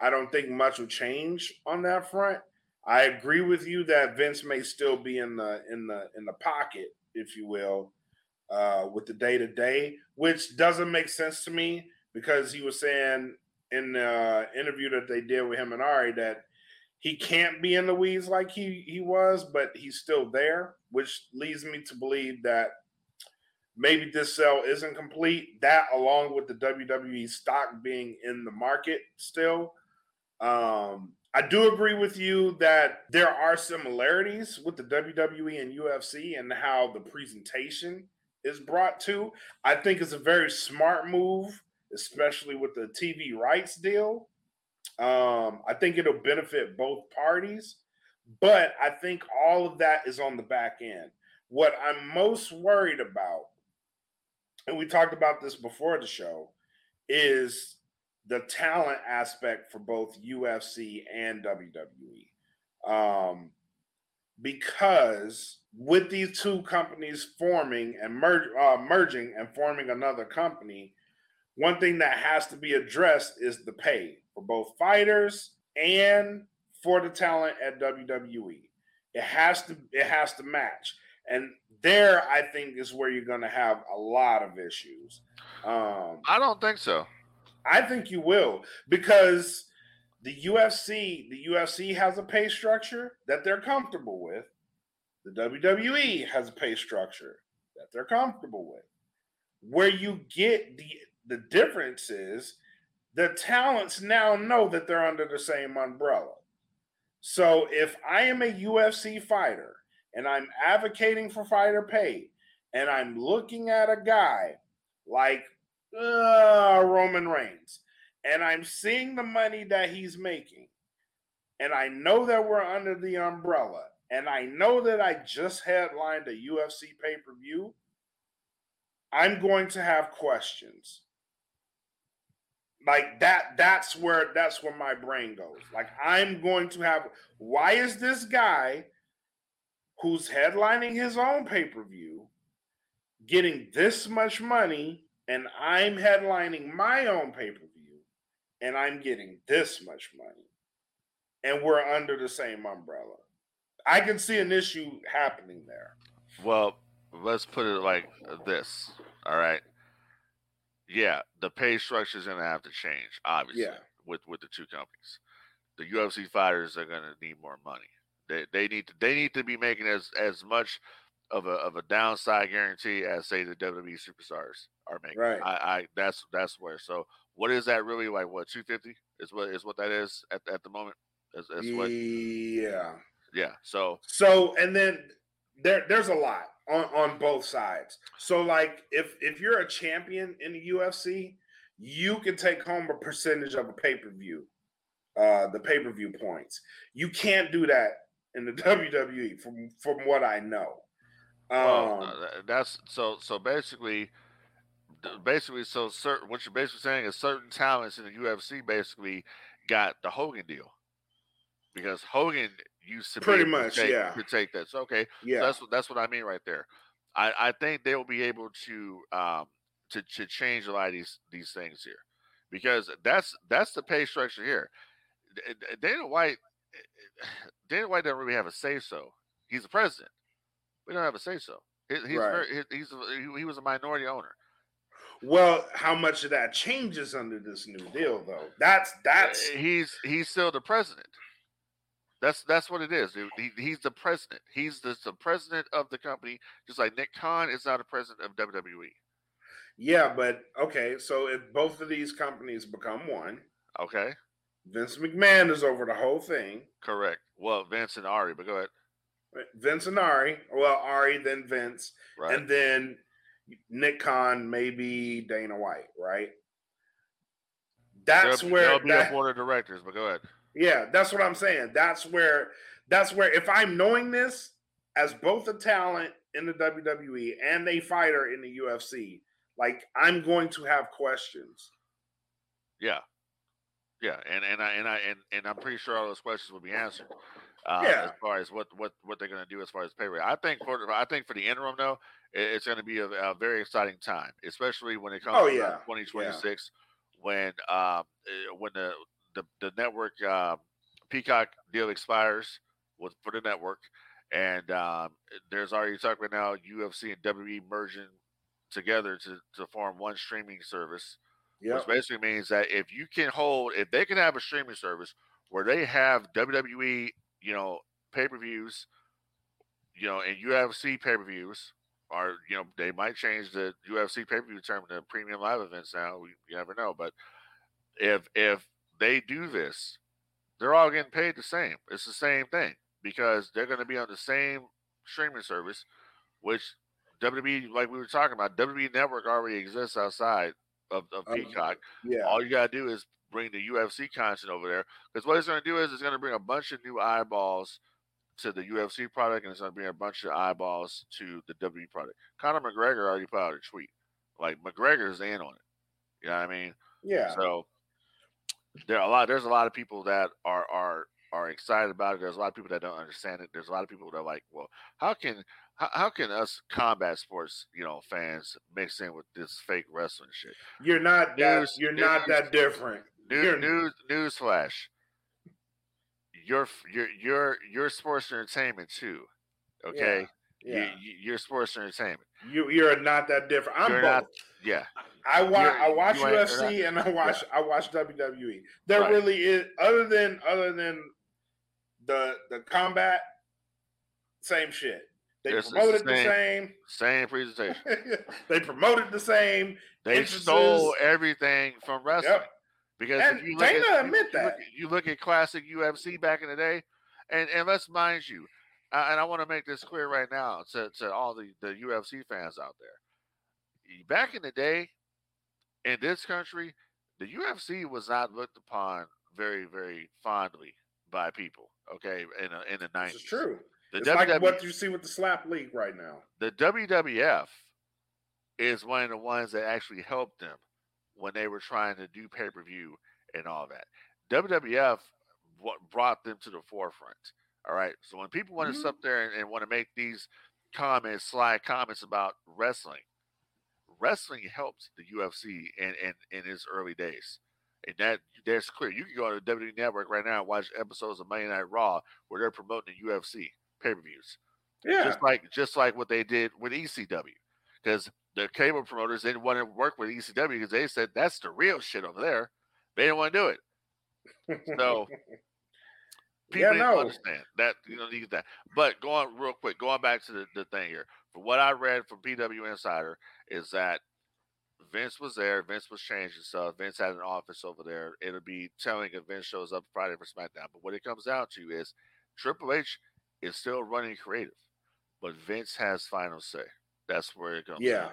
I don't think much will change on that front. I agree with you that Vince may still be in the in the in the pocket, if you will, uh, with the day to day, which doesn't make sense to me because he was saying in the interview that they did with him and Ari that he can't be in the weeds like he he was, but he's still there, which leads me to believe that maybe this sale isn't complete. That along with the WWE stock being in the market still. Um, I do agree with you that there are similarities with the WWE and UFC and how the presentation is brought to. I think it's a very smart move, especially with the TV rights deal. Um, I think it'll benefit both parties, but I think all of that is on the back end. What I'm most worried about, and we talked about this before the show, is the talent aspect for both UFC and WWE. Um, because with these two companies forming and uh, merging and forming another company, one thing that has to be addressed is the pay for both fighters and for the talent at WWE. It has to it has to match, and there I think is where you're going to have a lot of issues. Um, I don't think so. I think you will because the UFC, the UFC has a pay structure that they're comfortable with. The WWE has a pay structure that they're comfortable with. Where you get the the difference is the talents now know that they're under the same umbrella. So if I am a UFC fighter and I'm advocating for fighter pay and I'm looking at a guy like uh, Roman Reigns, and I'm seeing the money that he's making, and I know that we're under the umbrella, and I know that I just headlined a UFC pay per view, I'm going to have questions. Like that, that's where that's where my brain goes. Like I'm going to have why is this guy who's headlining his own pay-per-view getting this much money and I'm headlining my own pay per view and I'm getting this much money and we're under the same umbrella. I can see an issue happening there. Well, let's put it like this. All right. Yeah, the pay structure is going to have to change, obviously. Yeah. with with the two companies. The UFC fighters are going to need more money. They they need to they need to be making as as much of a of a downside guarantee as say the WWE superstars are making. Right. I, I that's that's where. So what is that really like? What two fifty is what is what that is at at the moment? Is, is what? yeah. Yeah. So So and then there there's a lot on on both sides. So like if if you're a champion in the UFC, you can take home a percentage of a pay-per-view. Uh the pay-per-view points. You can't do that in the [laughs] WWE from from what I know. well, Um, uh, tha- that's so so basically. Basically, so certain what you're basically saying is certain talents in the UFC basically got the Hogan deal because Hogan used to be Pretty able to much, take, yeah. to take that. So okay, yeah. So that's what that's what I mean right there. I, I think they will be able to um to, to change a lot of these these things here because that's that's the pay structure here. Dana White [sighs] Dana White doesn't really have a say so. He's the president. We don't have a say so. He, he's Right. very, he- he's a, he, was a minority owner. Well, how much of that changes under this new deal though? That's that's Uh, he's he's still the president. That's that's what it is. He, he's the president. He's the, the president of the company, just like Nick Khan is now the president of. WWE. yeah, but okay, so if both of these companies become one, Okay. Vince McMahon is over the whole thing. Correct. Well, Vince and Ari, but go ahead. Vince and Ari, well, Ari, then Vince, Right. and then Nick Khan, maybe Dana White, right? That's there'll, where there'll be that- a board of directors, but go ahead. Yeah, that's what I'm saying. That's where that's where if I'm knowing this as both a talent in the WWE and a fighter in the UFC, like I'm going to have questions. Yeah. Yeah, and and I and I and, and I'm pretty sure all those questions will be answered. Uh, Yeah. As far as what what what they're going to do as far as pay rate, I think for I think for the interim though, it- it's going to be a, a very exciting time, especially when it comes Oh, to yeah. 2026 when um eh, when the the, the network um, Peacock deal expires with for the network, and um, there's already talk right now UFC and WWE merging together to to form one streaming service Yeah. which basically means that if you can hold, if they can have a streaming service where they have WWE, you know, pay per views, you know, and UFC pay per views, or you know, they might change the UFC pay per view term to premium live events now. We, you never know, but if if they do this, they're all getting paid the same. It's the same thing because they're going to be on the same streaming service, which WWE, like we were talking about, WWE Network already exists outside of, of Um, Peacock. Yeah. All you gotta do is bring the UFC content over there because what it's gonna do is it's gonna bring a bunch of new eyeballs to the UFC product and it's gonna bring a bunch of eyeballs to the WWE product. Conor McGregor already put out a tweet like McGregor's in on it. You know what I mean? Yeah. So there are a lot. There's a lot of people that are are are excited about it. There's a lot of people that don't understand it. There's a lot of people that are like, well, how can how, how can us combat sports, you know, fans mix in with this fake wrestling shit? You're not that you're not that different. New, You're- news news flash. You're you're you're you're sports entertainment too. Okay, Yeah. You, you, are sports entertainment. You you're not that different. I'm You're both. not- Yeah, I watch I watch you ain't- you're UFC and I watch I watch WWE. There Right. really is other than other than the the combat, same shit. They It's- it's the promoted the same. same. same presentation. [laughs] they promoted the same. They Entrances. stole everything from wrestling. Yep. Because And if you look Dana at, you- admit you look that. you look at classic UFC back in the day, and and let's mind you, uh, and I want to make this clear right now to, to all the, the UFC fans out there. Back in the day, in this country, the UFC was not looked upon very very fondly by people. Okay, in a, in the nineties, true. The it's like what you see with the slap league right now. the WWF is one of the ones that actually helped them when they were trying to do pay per view and all that. WWF what brought them to the forefront. All right. So when people want to Mhm. sit there and, and want to make these comments, sly comments about wrestling, wrestling helped the UFC in, in, in its early days. And that that's clear. You can go on the WWE Network right now and watch episodes of Monday Night Raw where they're promoting the UFC pay per views Yeah. just like just like what they did with ECW, because the cable promoters didn't want to work with ECW because they said that's the real shit over there. They didn't want to do it. So [laughs] people Yeah, need no. understand that you know you get that. But going real quick, going back to the, the thing here. From what I read from PW Insider is that Vince was there. Vince was changing stuff. Vince had an office over there. It'll be telling if Vince shows up Friday for SmackDown. But what it comes down to is Triple H is still running creative, but Vince has final say. That's where it comes. Yeah.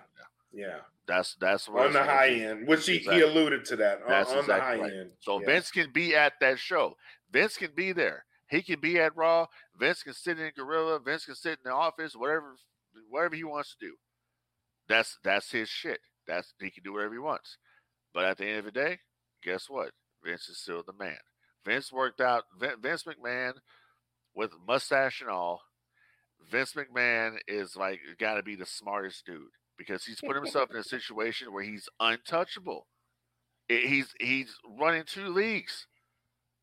Yeah, That's that's where on the high be. end, which he, Exactly. he alluded to that. On, That's on the high right. end. So yeah. Vince can be at that show. Vince can be there. He can be at Raw. Vince can sit in Gorilla. Vince can sit in the office. Whatever, whatever he wants to do. That's that's his shit. That's he can do whatever he wants. But at the end of the day, guess what? Vince is still the man. Vince worked out. Vince McMahon, with mustache and all, Vince McMahon is like got to be the smartest dude because he's put himself in a situation where he's untouchable. He's he's running two leagues.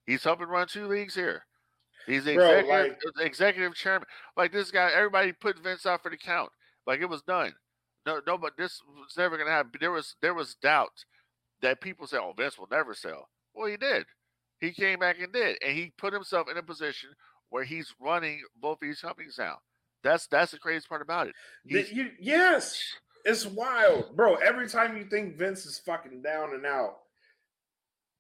He's helping run two leagues here. He's the Bro, executive, executive chairman. Like this guy, everybody put Vince out for the count. Like it was done. No, no, but this was never gonna happen. There was there was doubt that people said, "Oh, Vince will never sell." Well, he did. He came back and did, and he put himself in a position where he's running both these companies now. That's that's the craziest part about it. You- yes, it's wild, bro. Every time you think Vince is fucking down and out,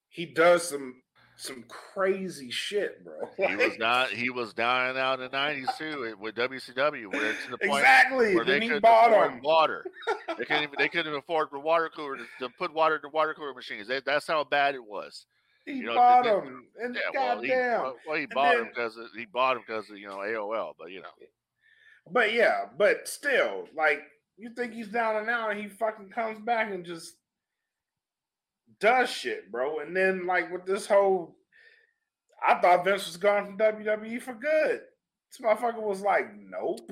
he does some some crazy shit, bro. [laughs] he was Like, not. He was down and out in the nineties too eh, with WCW, where to the point exactly. where they couldn't afford him. water. They couldn't even they [laughs] couldn't afford the water cooler to, to put water in the water cooler machines. That, that's how bad it was. He you know, bought him, and Yeah, well, he, well, well, he bought him then- because he bought him because of you know AOL, but you know. But yeah, but still, like you think he's down and out, and he fucking comes back and just does shit, bro. And then like with this whole, I thought Vince was gone from WWE for good. This motherfucker was like, nope.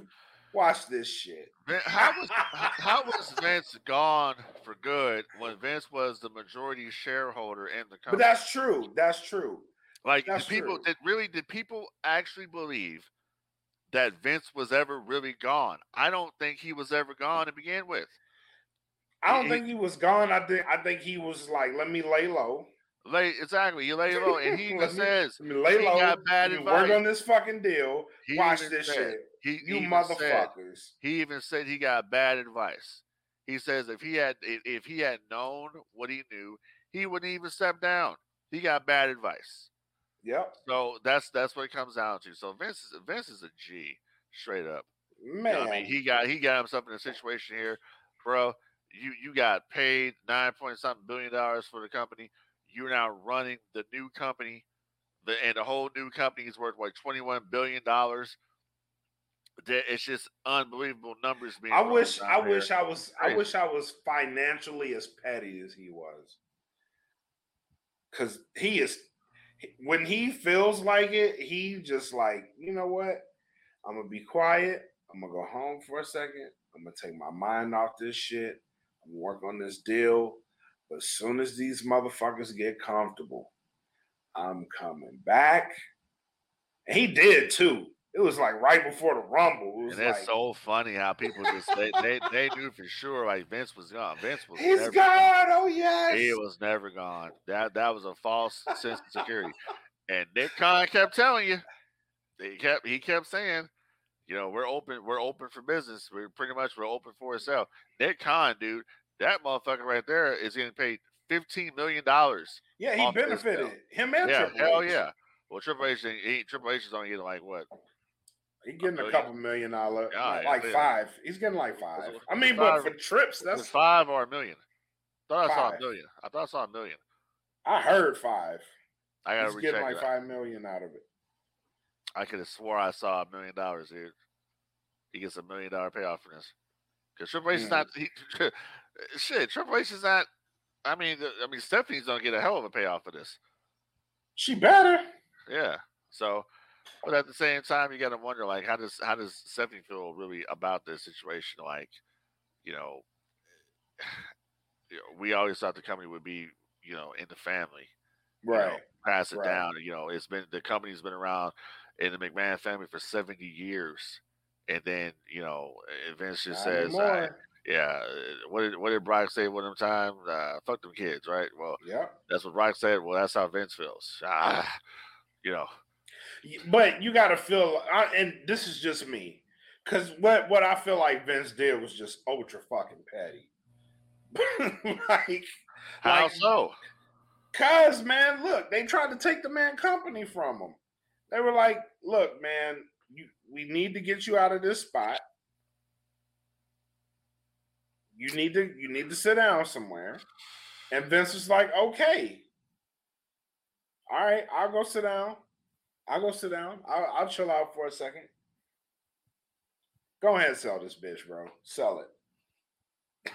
Watch this shit. How was how was Vince gone for good when Vince was the majority shareholder in the company? But that's true. That's true. Like that's people true. did really did people actually believe that Vince was ever really gone? I don't think he was ever gone to begin with. I don't He- think he was gone. I think I think he was like, let me lay low. Lay exactly, you lay low, and he [laughs] even says me lay he low. got bad me work on this fucking deal. He Watch this said- shit. He You even motherfuckers. Said, he even said he got bad advice. He says if he had if he had known what he knew, he wouldn't even step down. He got bad advice. Yep. So that's that's what it comes down to. So Vince is Vince is a G, straight up. You know Man. I mean, he got he got himself in a situation here, bro. You you got paid nine point something billion dollars for the company. You're now running the new company, the and the whole new company is worth like twenty one billion dollars. It's just unbelievable numbers being. I wish I there. wish I was I wish I was financially as petty as he was. Cause he is when he feels like it, he just like, you know what? I'm gonna be quiet. I'm gonna go home for a second. I'm gonna take my mind off this shit. Work on this deal. But as soon as these motherfuckers get comfortable, I'm coming back. And he did too. It was like right before the rumble. It was And it's like, so funny how people just they, they they knew for sure like Vince was gone. Vince was He's never gone. Oh yes. He was never gone. That that was a false sense of security. And Nick Khan kept telling you. He kept he kept saying, you know, we're open, we're open for business. We're pretty much we're open for itself. Nick Khan, dude, that motherfucker right there is getting paid fifteen million dollars. yeah, he benefited. Him and Yeah, Triple hell H. yeah. Well, Triple H, he, Triple H is only getting like what? He getting a million. couple million dollar, Yeah, like yeah. five. He's getting like five. I mean, it's but for trips, That's five or a million. I Thought I saw a million. I thought I saw a million. I heard five. I gotta He's getting like it. five million out of it. I could have swore I saw a million dollars, dude. He gets a million dollar payoff for this. Because Triple H is Mm. not he, [laughs] shit. Triple H is not. I mean, I mean, Stephanie's gonna get a hell of a payoff for this. She better. Yeah. So, but at the same time, you got to wonder, like, how does how does Stephanie feel really about this situation? Like, you know, [sighs] you know, we always thought the company would be, you know, in the family. you know, Right. pass it right. down. You know, it's been the company's been around in the McMahon family for seventy years, and then you know, uh, Vince just Not says, I. Yeah. What did what did Brock say one of them times? Uh, fuck them kids, right? Well, Yeah. that's what Brock said. Well, that's how Vince feels. Ah, you know. But you got to feel, I, and this is just me, because what what I feel like Vince did was just ultra fucking petty. [laughs] like, How like, so? cause man, look, they tried to take the man company from him. They were like, "Look, man, you, we need to get you out of this spot. You need to you need to sit down somewhere." And Vince was like, "Okay, all right, I'll go sit down. I'll go sit down. I'll, I'll chill out for a second. Go ahead and sell this bitch, bro. Sell it.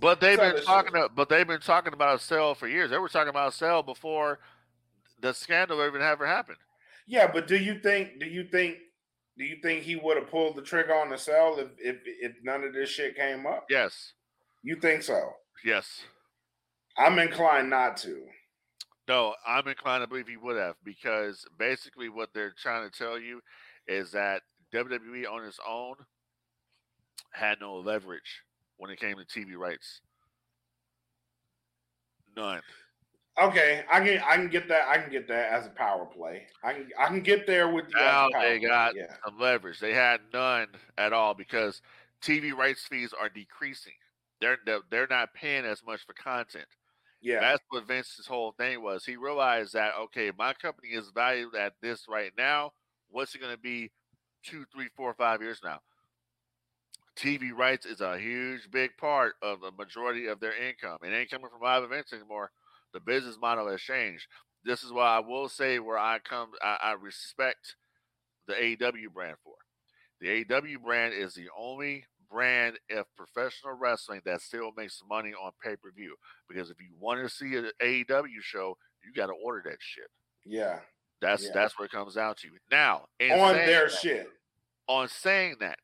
But they've been talking. shit. But they've been talking about a sale for years. They were talking about a sale before the scandal even ever happened. Yeah, but do you think? Do you think? Do you think he would have pulled the trigger on the cell if if if none of this shit came up? Yes. You think so? Yes. I'm inclined not to. No, I'm inclined to believe he would have because basically what they're trying to tell you is that WWE on its own had no leverage when it came to TV rights. None. Okay, I can I can get that. I can get that as a power play. I can I can get there with you. Now they got yeah. some leverage. They had none at all because TV rights fees are decreasing. They're they're- they're not paying as much for content. Yeah, That's what Vince's whole thing was. He realized that okay, my company is valued at this right now. What's it going to be two, three, four, five years now? TV rights is a huge, big part of the majority of their income. It ain't coming from live events anymore. The business model has changed. This is why I will say where I come, I, I respect the AEW brand for. The AEW brand is the only brand of professional wrestling that still makes money on pay per view. Because if you want to see an AEW show, you got to order that shit. yeah. That's Yeah. that's what it comes down to. Now, in On their that- shit. on saying that,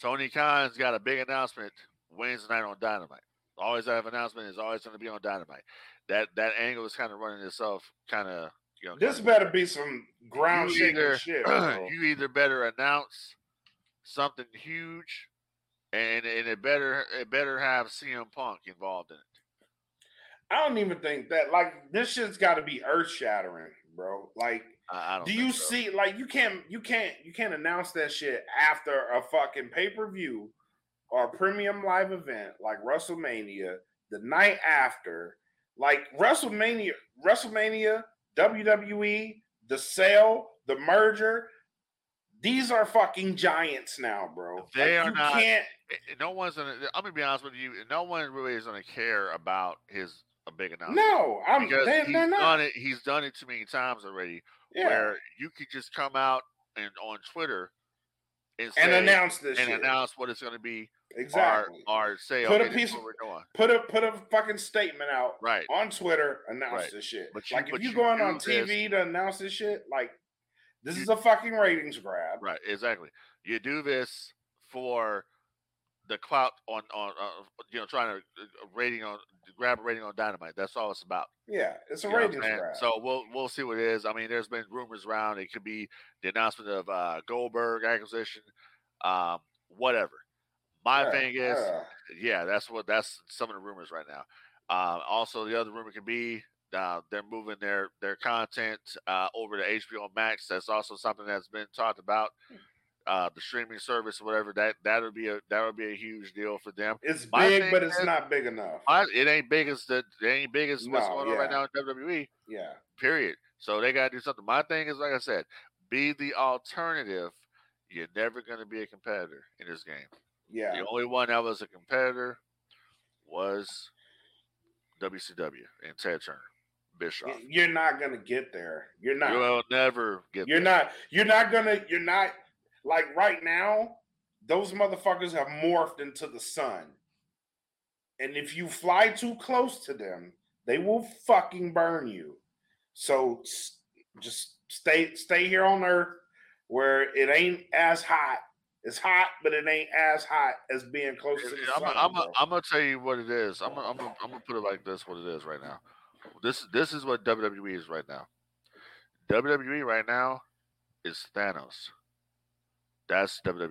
Tony Khan's got a big announcement Wednesday night on Dynamite. Always have announcement is always going to be on Dynamite. That that angle is kind of running itself, kind of you know. This better be some ground you either, shit. [clears throat] you either better announce something huge, and and it better it better have CM Punk involved in it. I don't even think that like this shit's got to be earth shattering, bro. Like, I, I don't. do you so. see? Like, you can't, you can't, you can't announce that shit after a fucking pay per view or a premium live event like WrestleMania. The night after, like WrestleMania, WrestleMania, WWE, the sale, the merger. These are fucking giants now, bro. They Like, are you not- Can't, No one's gonna. I'm gonna be honest with you. No one really is gonna care about his a big announcement. no, I'm. because They, he's they're not. done it. He's done it too many times already. Yeah, Where you could just come out and on Twitter and say and announce this and shit. announce what it's going to be, exactly. or or say, Put a okay, this piece of- put a put a fucking statement out Right. on Twitter, announce Right. this shit. But you- like if but you going on this- TV to announce this shit, like this You- is a fucking ratings grab. Right. Exactly. You do this for the clout on on uh, you know trying to uh, rating on grab a rating on Dynamite. That's all it's about. Yeah, it's a You know what I'm ratings grab. So we'll we'll see what it is. I mean, there's been rumors around. It could be the announcement of uh, Goldberg acquisition, um, whatever. My Yeah, thing is, yeah. yeah, that's what that's some of the rumors right now. Uh, also, the other rumor could be uh, they're moving their their content uh, over to HBO Max. That's also something that's been talked about. Uh, the streaming service, or whatever that that would be a that would be a huge deal for them. it's my big, but it's is- not big enough. I, it ain't big as the it ain't big as what's No, going on right now in WWE yeah, period. So they got to do something. My thing is, like I said, be the alternative. You're never going to be a competitor in this game. yeah. The only one that was a competitor was WCW and Ted Turner, Bischoff. You're not gonna get there. You're not. You will never get. You're there. not. You're not gonna. You're not. Like right now, those motherfuckers have morphed into the sun. And if you fly too close to them, they will fucking burn you. So just stay stay here on Earth where it ain't as hot. It's hot, but it ain't as hot as being close to the I'm, sun. I'm, bro. I'm gonna tell you what it is. I'm, gonna- I'm, gonna- I'm gonna put it like this: what it is right now. This, this is what WWE is right now. WWE right now is Thanos. That's WWE.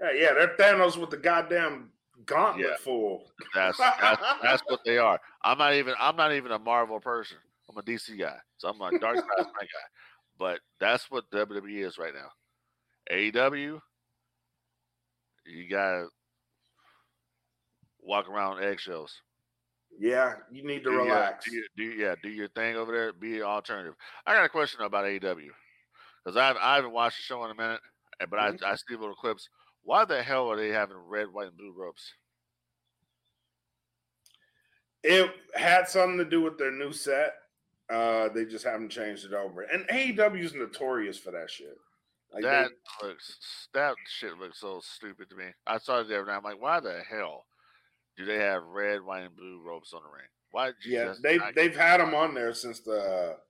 Yeah, yeah, they're Thanos with the goddamn gauntlet Yeah. full. That's that's, that's what they are. I'm not even I'm not even a Marvel person. I'm a DC guy, so I'm a Darkseid my guy. But that's what WWE is right now. AEW, you gotta walk around eggshells. Yeah, you need to Do your- relax. do, your, do yeah, do your thing over there. Be an alternative. I got a question about AEW because I haven't, I haven't watched the show in a minute, but Mhm. I I see little clips. Why the hell are they having red, white, and blue ropes? It had something to do with their new set. Uh, they just haven't changed it over. And AEW is notorious for that shit. Like they- that looks that shit looks so stupid to me. I saw it the other night. I'm like, why the hell do they have red, white, and blue ropes on the ring? Why? yeah, they've they've had them on there since the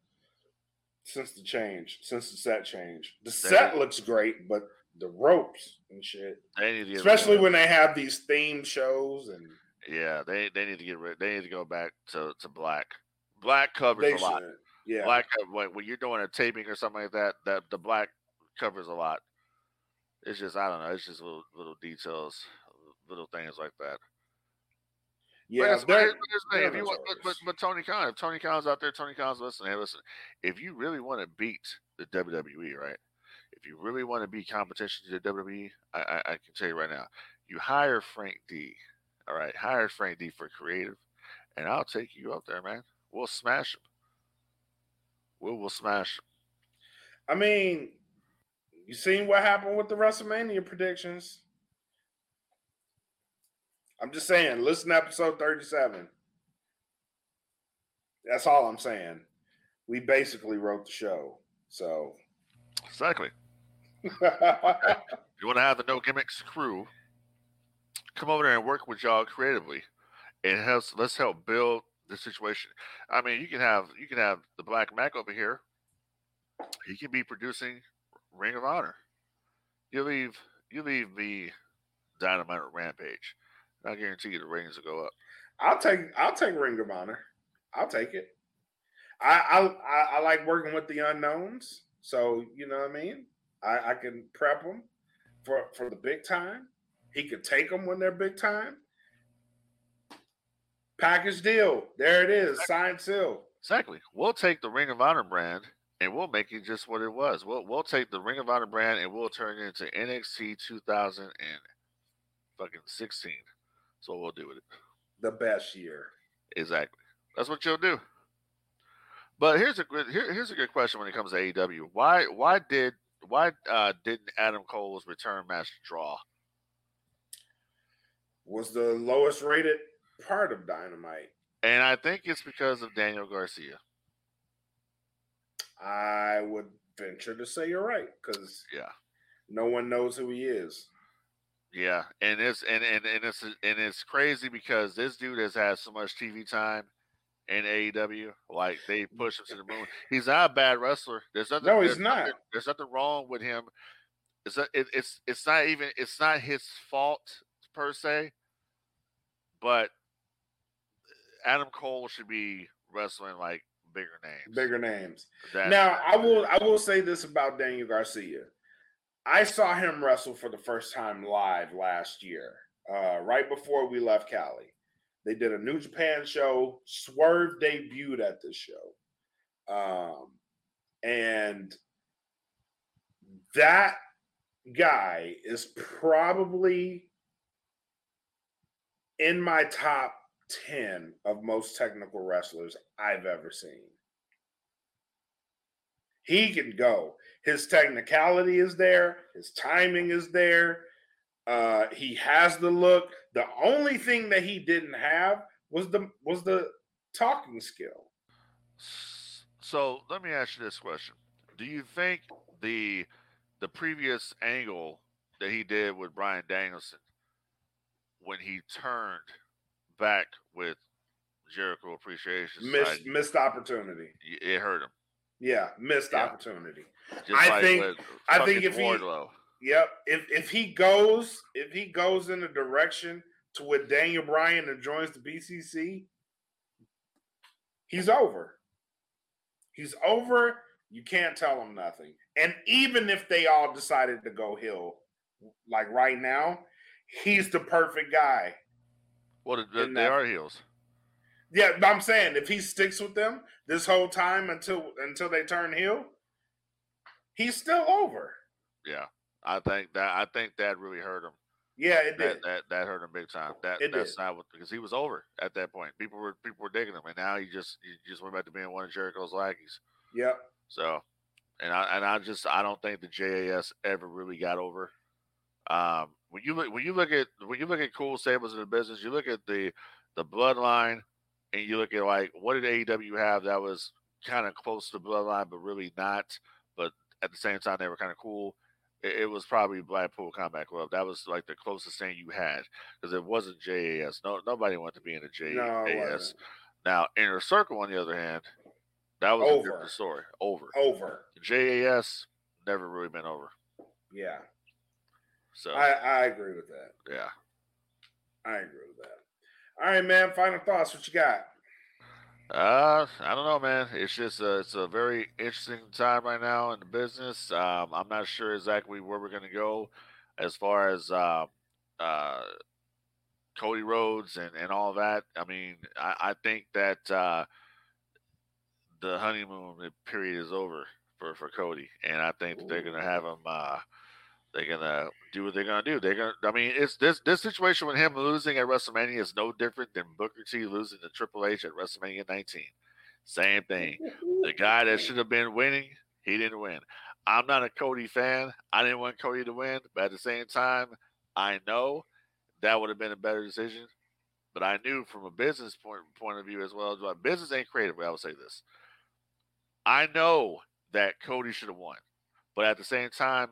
since the change, since the set change. The set looks great, but the ropes and shit, they need to get especially when they have these themed shows and yeah, they they need to get rid. They need to go back to, to black. Black covers a lot. Yeah, Black uh, when, when you're doing a taping or something like that, that the black covers a lot. It's just I don't know. It's just little little details, little things like that. Yeah. but, but but here's the thing, they're if you want, but, but, Tony Khan, if Tony Khan's out there, Tony Khan's listening. Hey, listen, if you really want to beat the WWE, right? If you really want to be competition to the WWE, I, I, I can tell you right now, you hire Frank D. All right, hire Frank D for creative, and I'll take you up there, man. We'll smash him. We will smash him. I mean, you seen what happened with the WrestleMania predictions? I'm just saying, listen to episode 37. That's all I'm saying. We basically wrote the show. So Exactly. [laughs] You want to have the no gimmicks crew come over there and work with y'all creatively, and helps. Let's help build the situation. I mean, you can have you can have the Black Mac over here. He can be producing Ring of Honor. You leave you leave the Dynamite Rampage. I guarantee you the ratings will go up. I'll take I'll take Ring of Honor. I'll take it. I I I, like working with the unknowns. So you know what I mean. I, I can prep them for for the big time. He could take them when they're big time. Package deal. There it is. Signed seal. Exactly. We'll take the Ring of Honor brand and we'll make it just what it was. We'll we'll take the Ring of Honor brand and we'll turn it into NXT 2000 and fucking 16. What we'll do with it. The best year. Exactly. That's what you'll do. But here's a good here, here's a good question when it comes to AEW. Why why did why uh, didn't Adam Cole's return match draw? Was the lowest rated part of Dynamite. And I think it's because of Daniel Garcia. I would venture to say you're right because Yeah. no one knows who he is. Yeah, and it's and and, and it's and it's crazy because this dude has had so much TV time in AEW. Like they mm. push him to the moon. He's not a bad wrestler. There's nothing. No, he's there's not. Nothing, there's nothing wrong with him. It's a, it, it's it's not even it's not his fault per se. But Adam Cole should be wrestling like bigger names. Bigger names. That- now I will I will say this about Daniel Garcia. I saw him wrestle for the first time live last year, uh, right before we left Cali. They did a New Japan show. Swerve debuted at this show, um, and that guy is probably in my top ten of most technical wrestlers I've ever seen. He can go. His technicality is there. His timing is there. Uh, he has the look. The only thing that he didn't have was the was the talking skill. So let me ask you this question: Do you think the the previous angle that he did with Bryan Danielson when he turned back with Jericho Appreciation Missed missed opportunity. it hurt him? Yeah, missed Yeah. opportunity. Just I like think- I think if he- Yep. If if he goes if he goes in a direction to with Daniel Bryan and joins the BCC, he's over. He's over. You can't tell him nothing. And even if they all decided to go heel, like right now, he's the perfect guy. Well, they, they are heels. Yeah, I'm saying if he sticks with them this whole time until until they turn heel, he's still over. Yeah, I think that I think that really hurt him. Yeah, it that, did. That that hurt him big time. That it that's did. not what because he was over at that point. People were people were digging him, and now he just he just went back to being one of Jericho's lackeys. Yep. So, and I and I just I don't think the JAS ever really got over. Um, when you look when you look at when you look at cool stables in the business, you look at the the bloodline, and you look at like what did AEW have that was kind of close to bloodline, but really not. But at the same time, they were kind of cool. It, it, was probably Blackpool Combat Club. That was like the closest thing you had because it wasn't JAS. No, nobody wanted to be in a JAS. No, now Inner Circle, on the other hand, that was over. a different story. Over. Over. JAS never really been over. Yeah. So I, I agree with that. Yeah. I agree with that. All right, man. Final thoughts. What you got? Uh, I don't know, man. It's just uh, it's a very interesting time right now in the business. Um, I'm not sure exactly where we're gonna go as far as uh, uh, Cody Rhodes and and all that. I mean, I, I think that uh, the honeymoon period is over for for Cody, and I think that they're gonna have him. They're gonna do what they're gonna do. They're gonna. I mean, it's this this situation with him losing at WrestleMania is no different than Booker T losing to Triple H at WrestleMania 19. Same thing. The guy that should have been winning, he didn't win. I'm not a Cody fan. I didn't want Cody to win, but at the same time, I know that would have been a better decision. But I knew from a business point point of view as well. But business ain't creative. I will say this. I know that Cody should have won, but at the same time,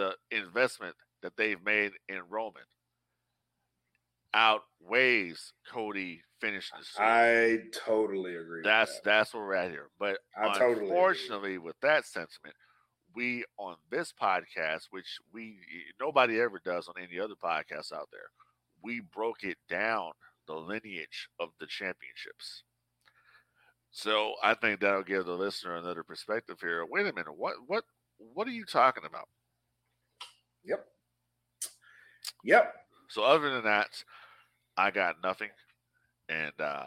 the investment that they've made in Roman outweighs Cody finishing the I totally agree. That's that. that's where we're at here. But I unfortunately, totally with that sentiment, we on this podcast, which we nobody ever does on any other podcast out there, we broke it down the lineage of the championships. So I think that'll give the listener another perspective here. Wait a minute, what what what are you talking about? Yep. Yep. So other than that, I got nothing. And uh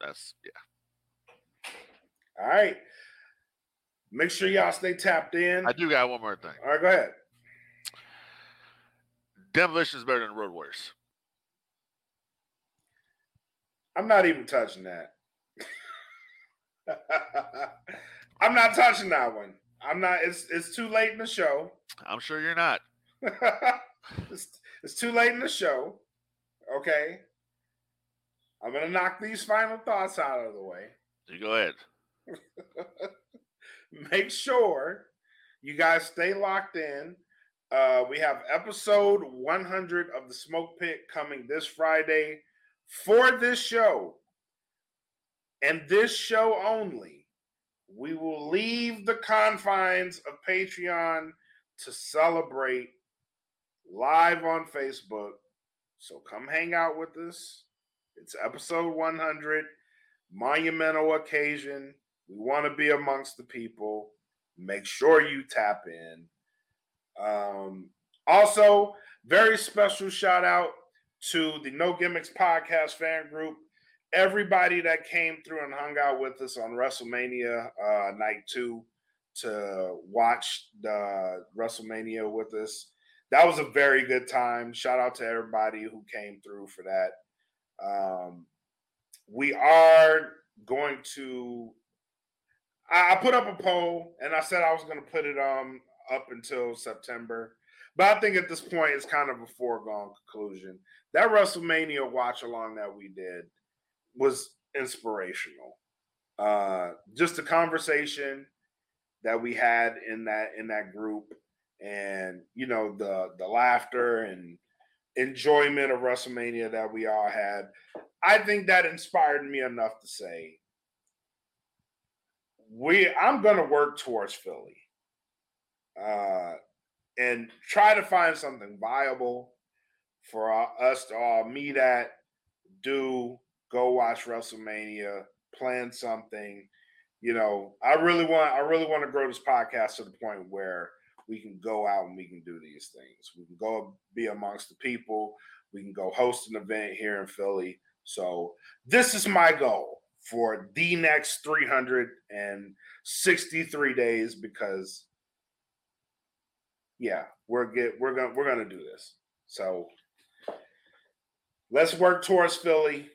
that's yeah. All right. Make sure y'all stay tapped in. I do got one more thing. All right, go ahead. Demolition is better than Road Warriors. I'm not even touching that. [laughs] I'm not touching that one. I'm not. It's it's too late in the show. I'm sure you're not. [laughs] it's, it's too late in the show. Okay. I'm gonna knock these final thoughts out of the way. You go ahead. [laughs] Make sure you guys stay locked in. Uh, we have episode 100 of the Smoke Pit coming this Friday for this show and this show only. We will leave the confines of Patreon to celebrate live on Facebook. So come hang out with us. It's episode 100, monumental occasion. We want to be amongst the people. Make sure you tap in. Um, also, very special shout out to the No Gimmicks podcast fan group. Everybody that came through and hung out with us on WrestleMania uh, night two to watch the WrestleMania with us. That was a very good time. Shout out to everybody who came through for that. Um, we are going to. I, I put up a poll, and I said I was going to put it um up until September, but I think at this point it's kind of a foregone conclusion. That WrestleMania watch along that we did was inspirational. Uh, just a conversation that we had in that in that group and you know the the laughter and enjoyment of WrestleMania that we all had. I think that inspired me enough to say we I'm going to work towards Philly. Uh and try to find something viable for us to all meet at, do, go watch WrestleMania, plan something, you know, I really want I really want to grow this podcast to the point where we can go out and we can do these things. We can go be amongst the people. We can go host an event here in Philly. So this is my goal for the next 363 days because yeah, we're get we're gonna we're gonna do this. So let's work towards Philly.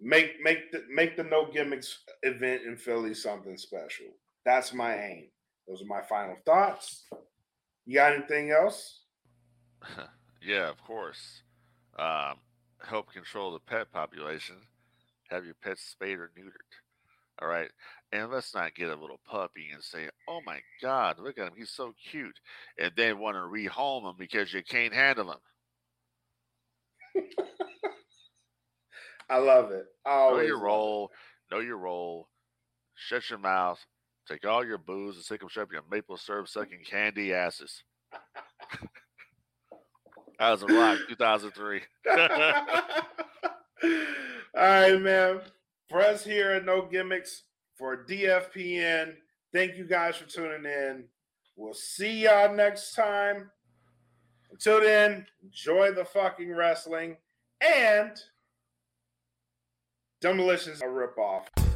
Make make the make the no gimmicks event in Philly something special. That's my aim. Those are my final thoughts. You got anything else? [laughs] yeah, of course. Um, help control the pet population. Have your pets spayed or neutered. All right. And let's not get a little puppy and say, oh my God, look at him. He's so cute. And then want to rehome him because you can't handle him. [laughs] I love it. know your role. Know your role. Shut your mouth. Take all your booze and stick them strap your maple syrup sucking candy asses. [laughs] that was a rock, 2003. [laughs] [laughs] all right, man. For us here at No Gimmicks for DFPN, thank you guys for tuning in. We'll see y'all next time. Until then, enjoy the fucking wrestling and Demolition's a ripoff.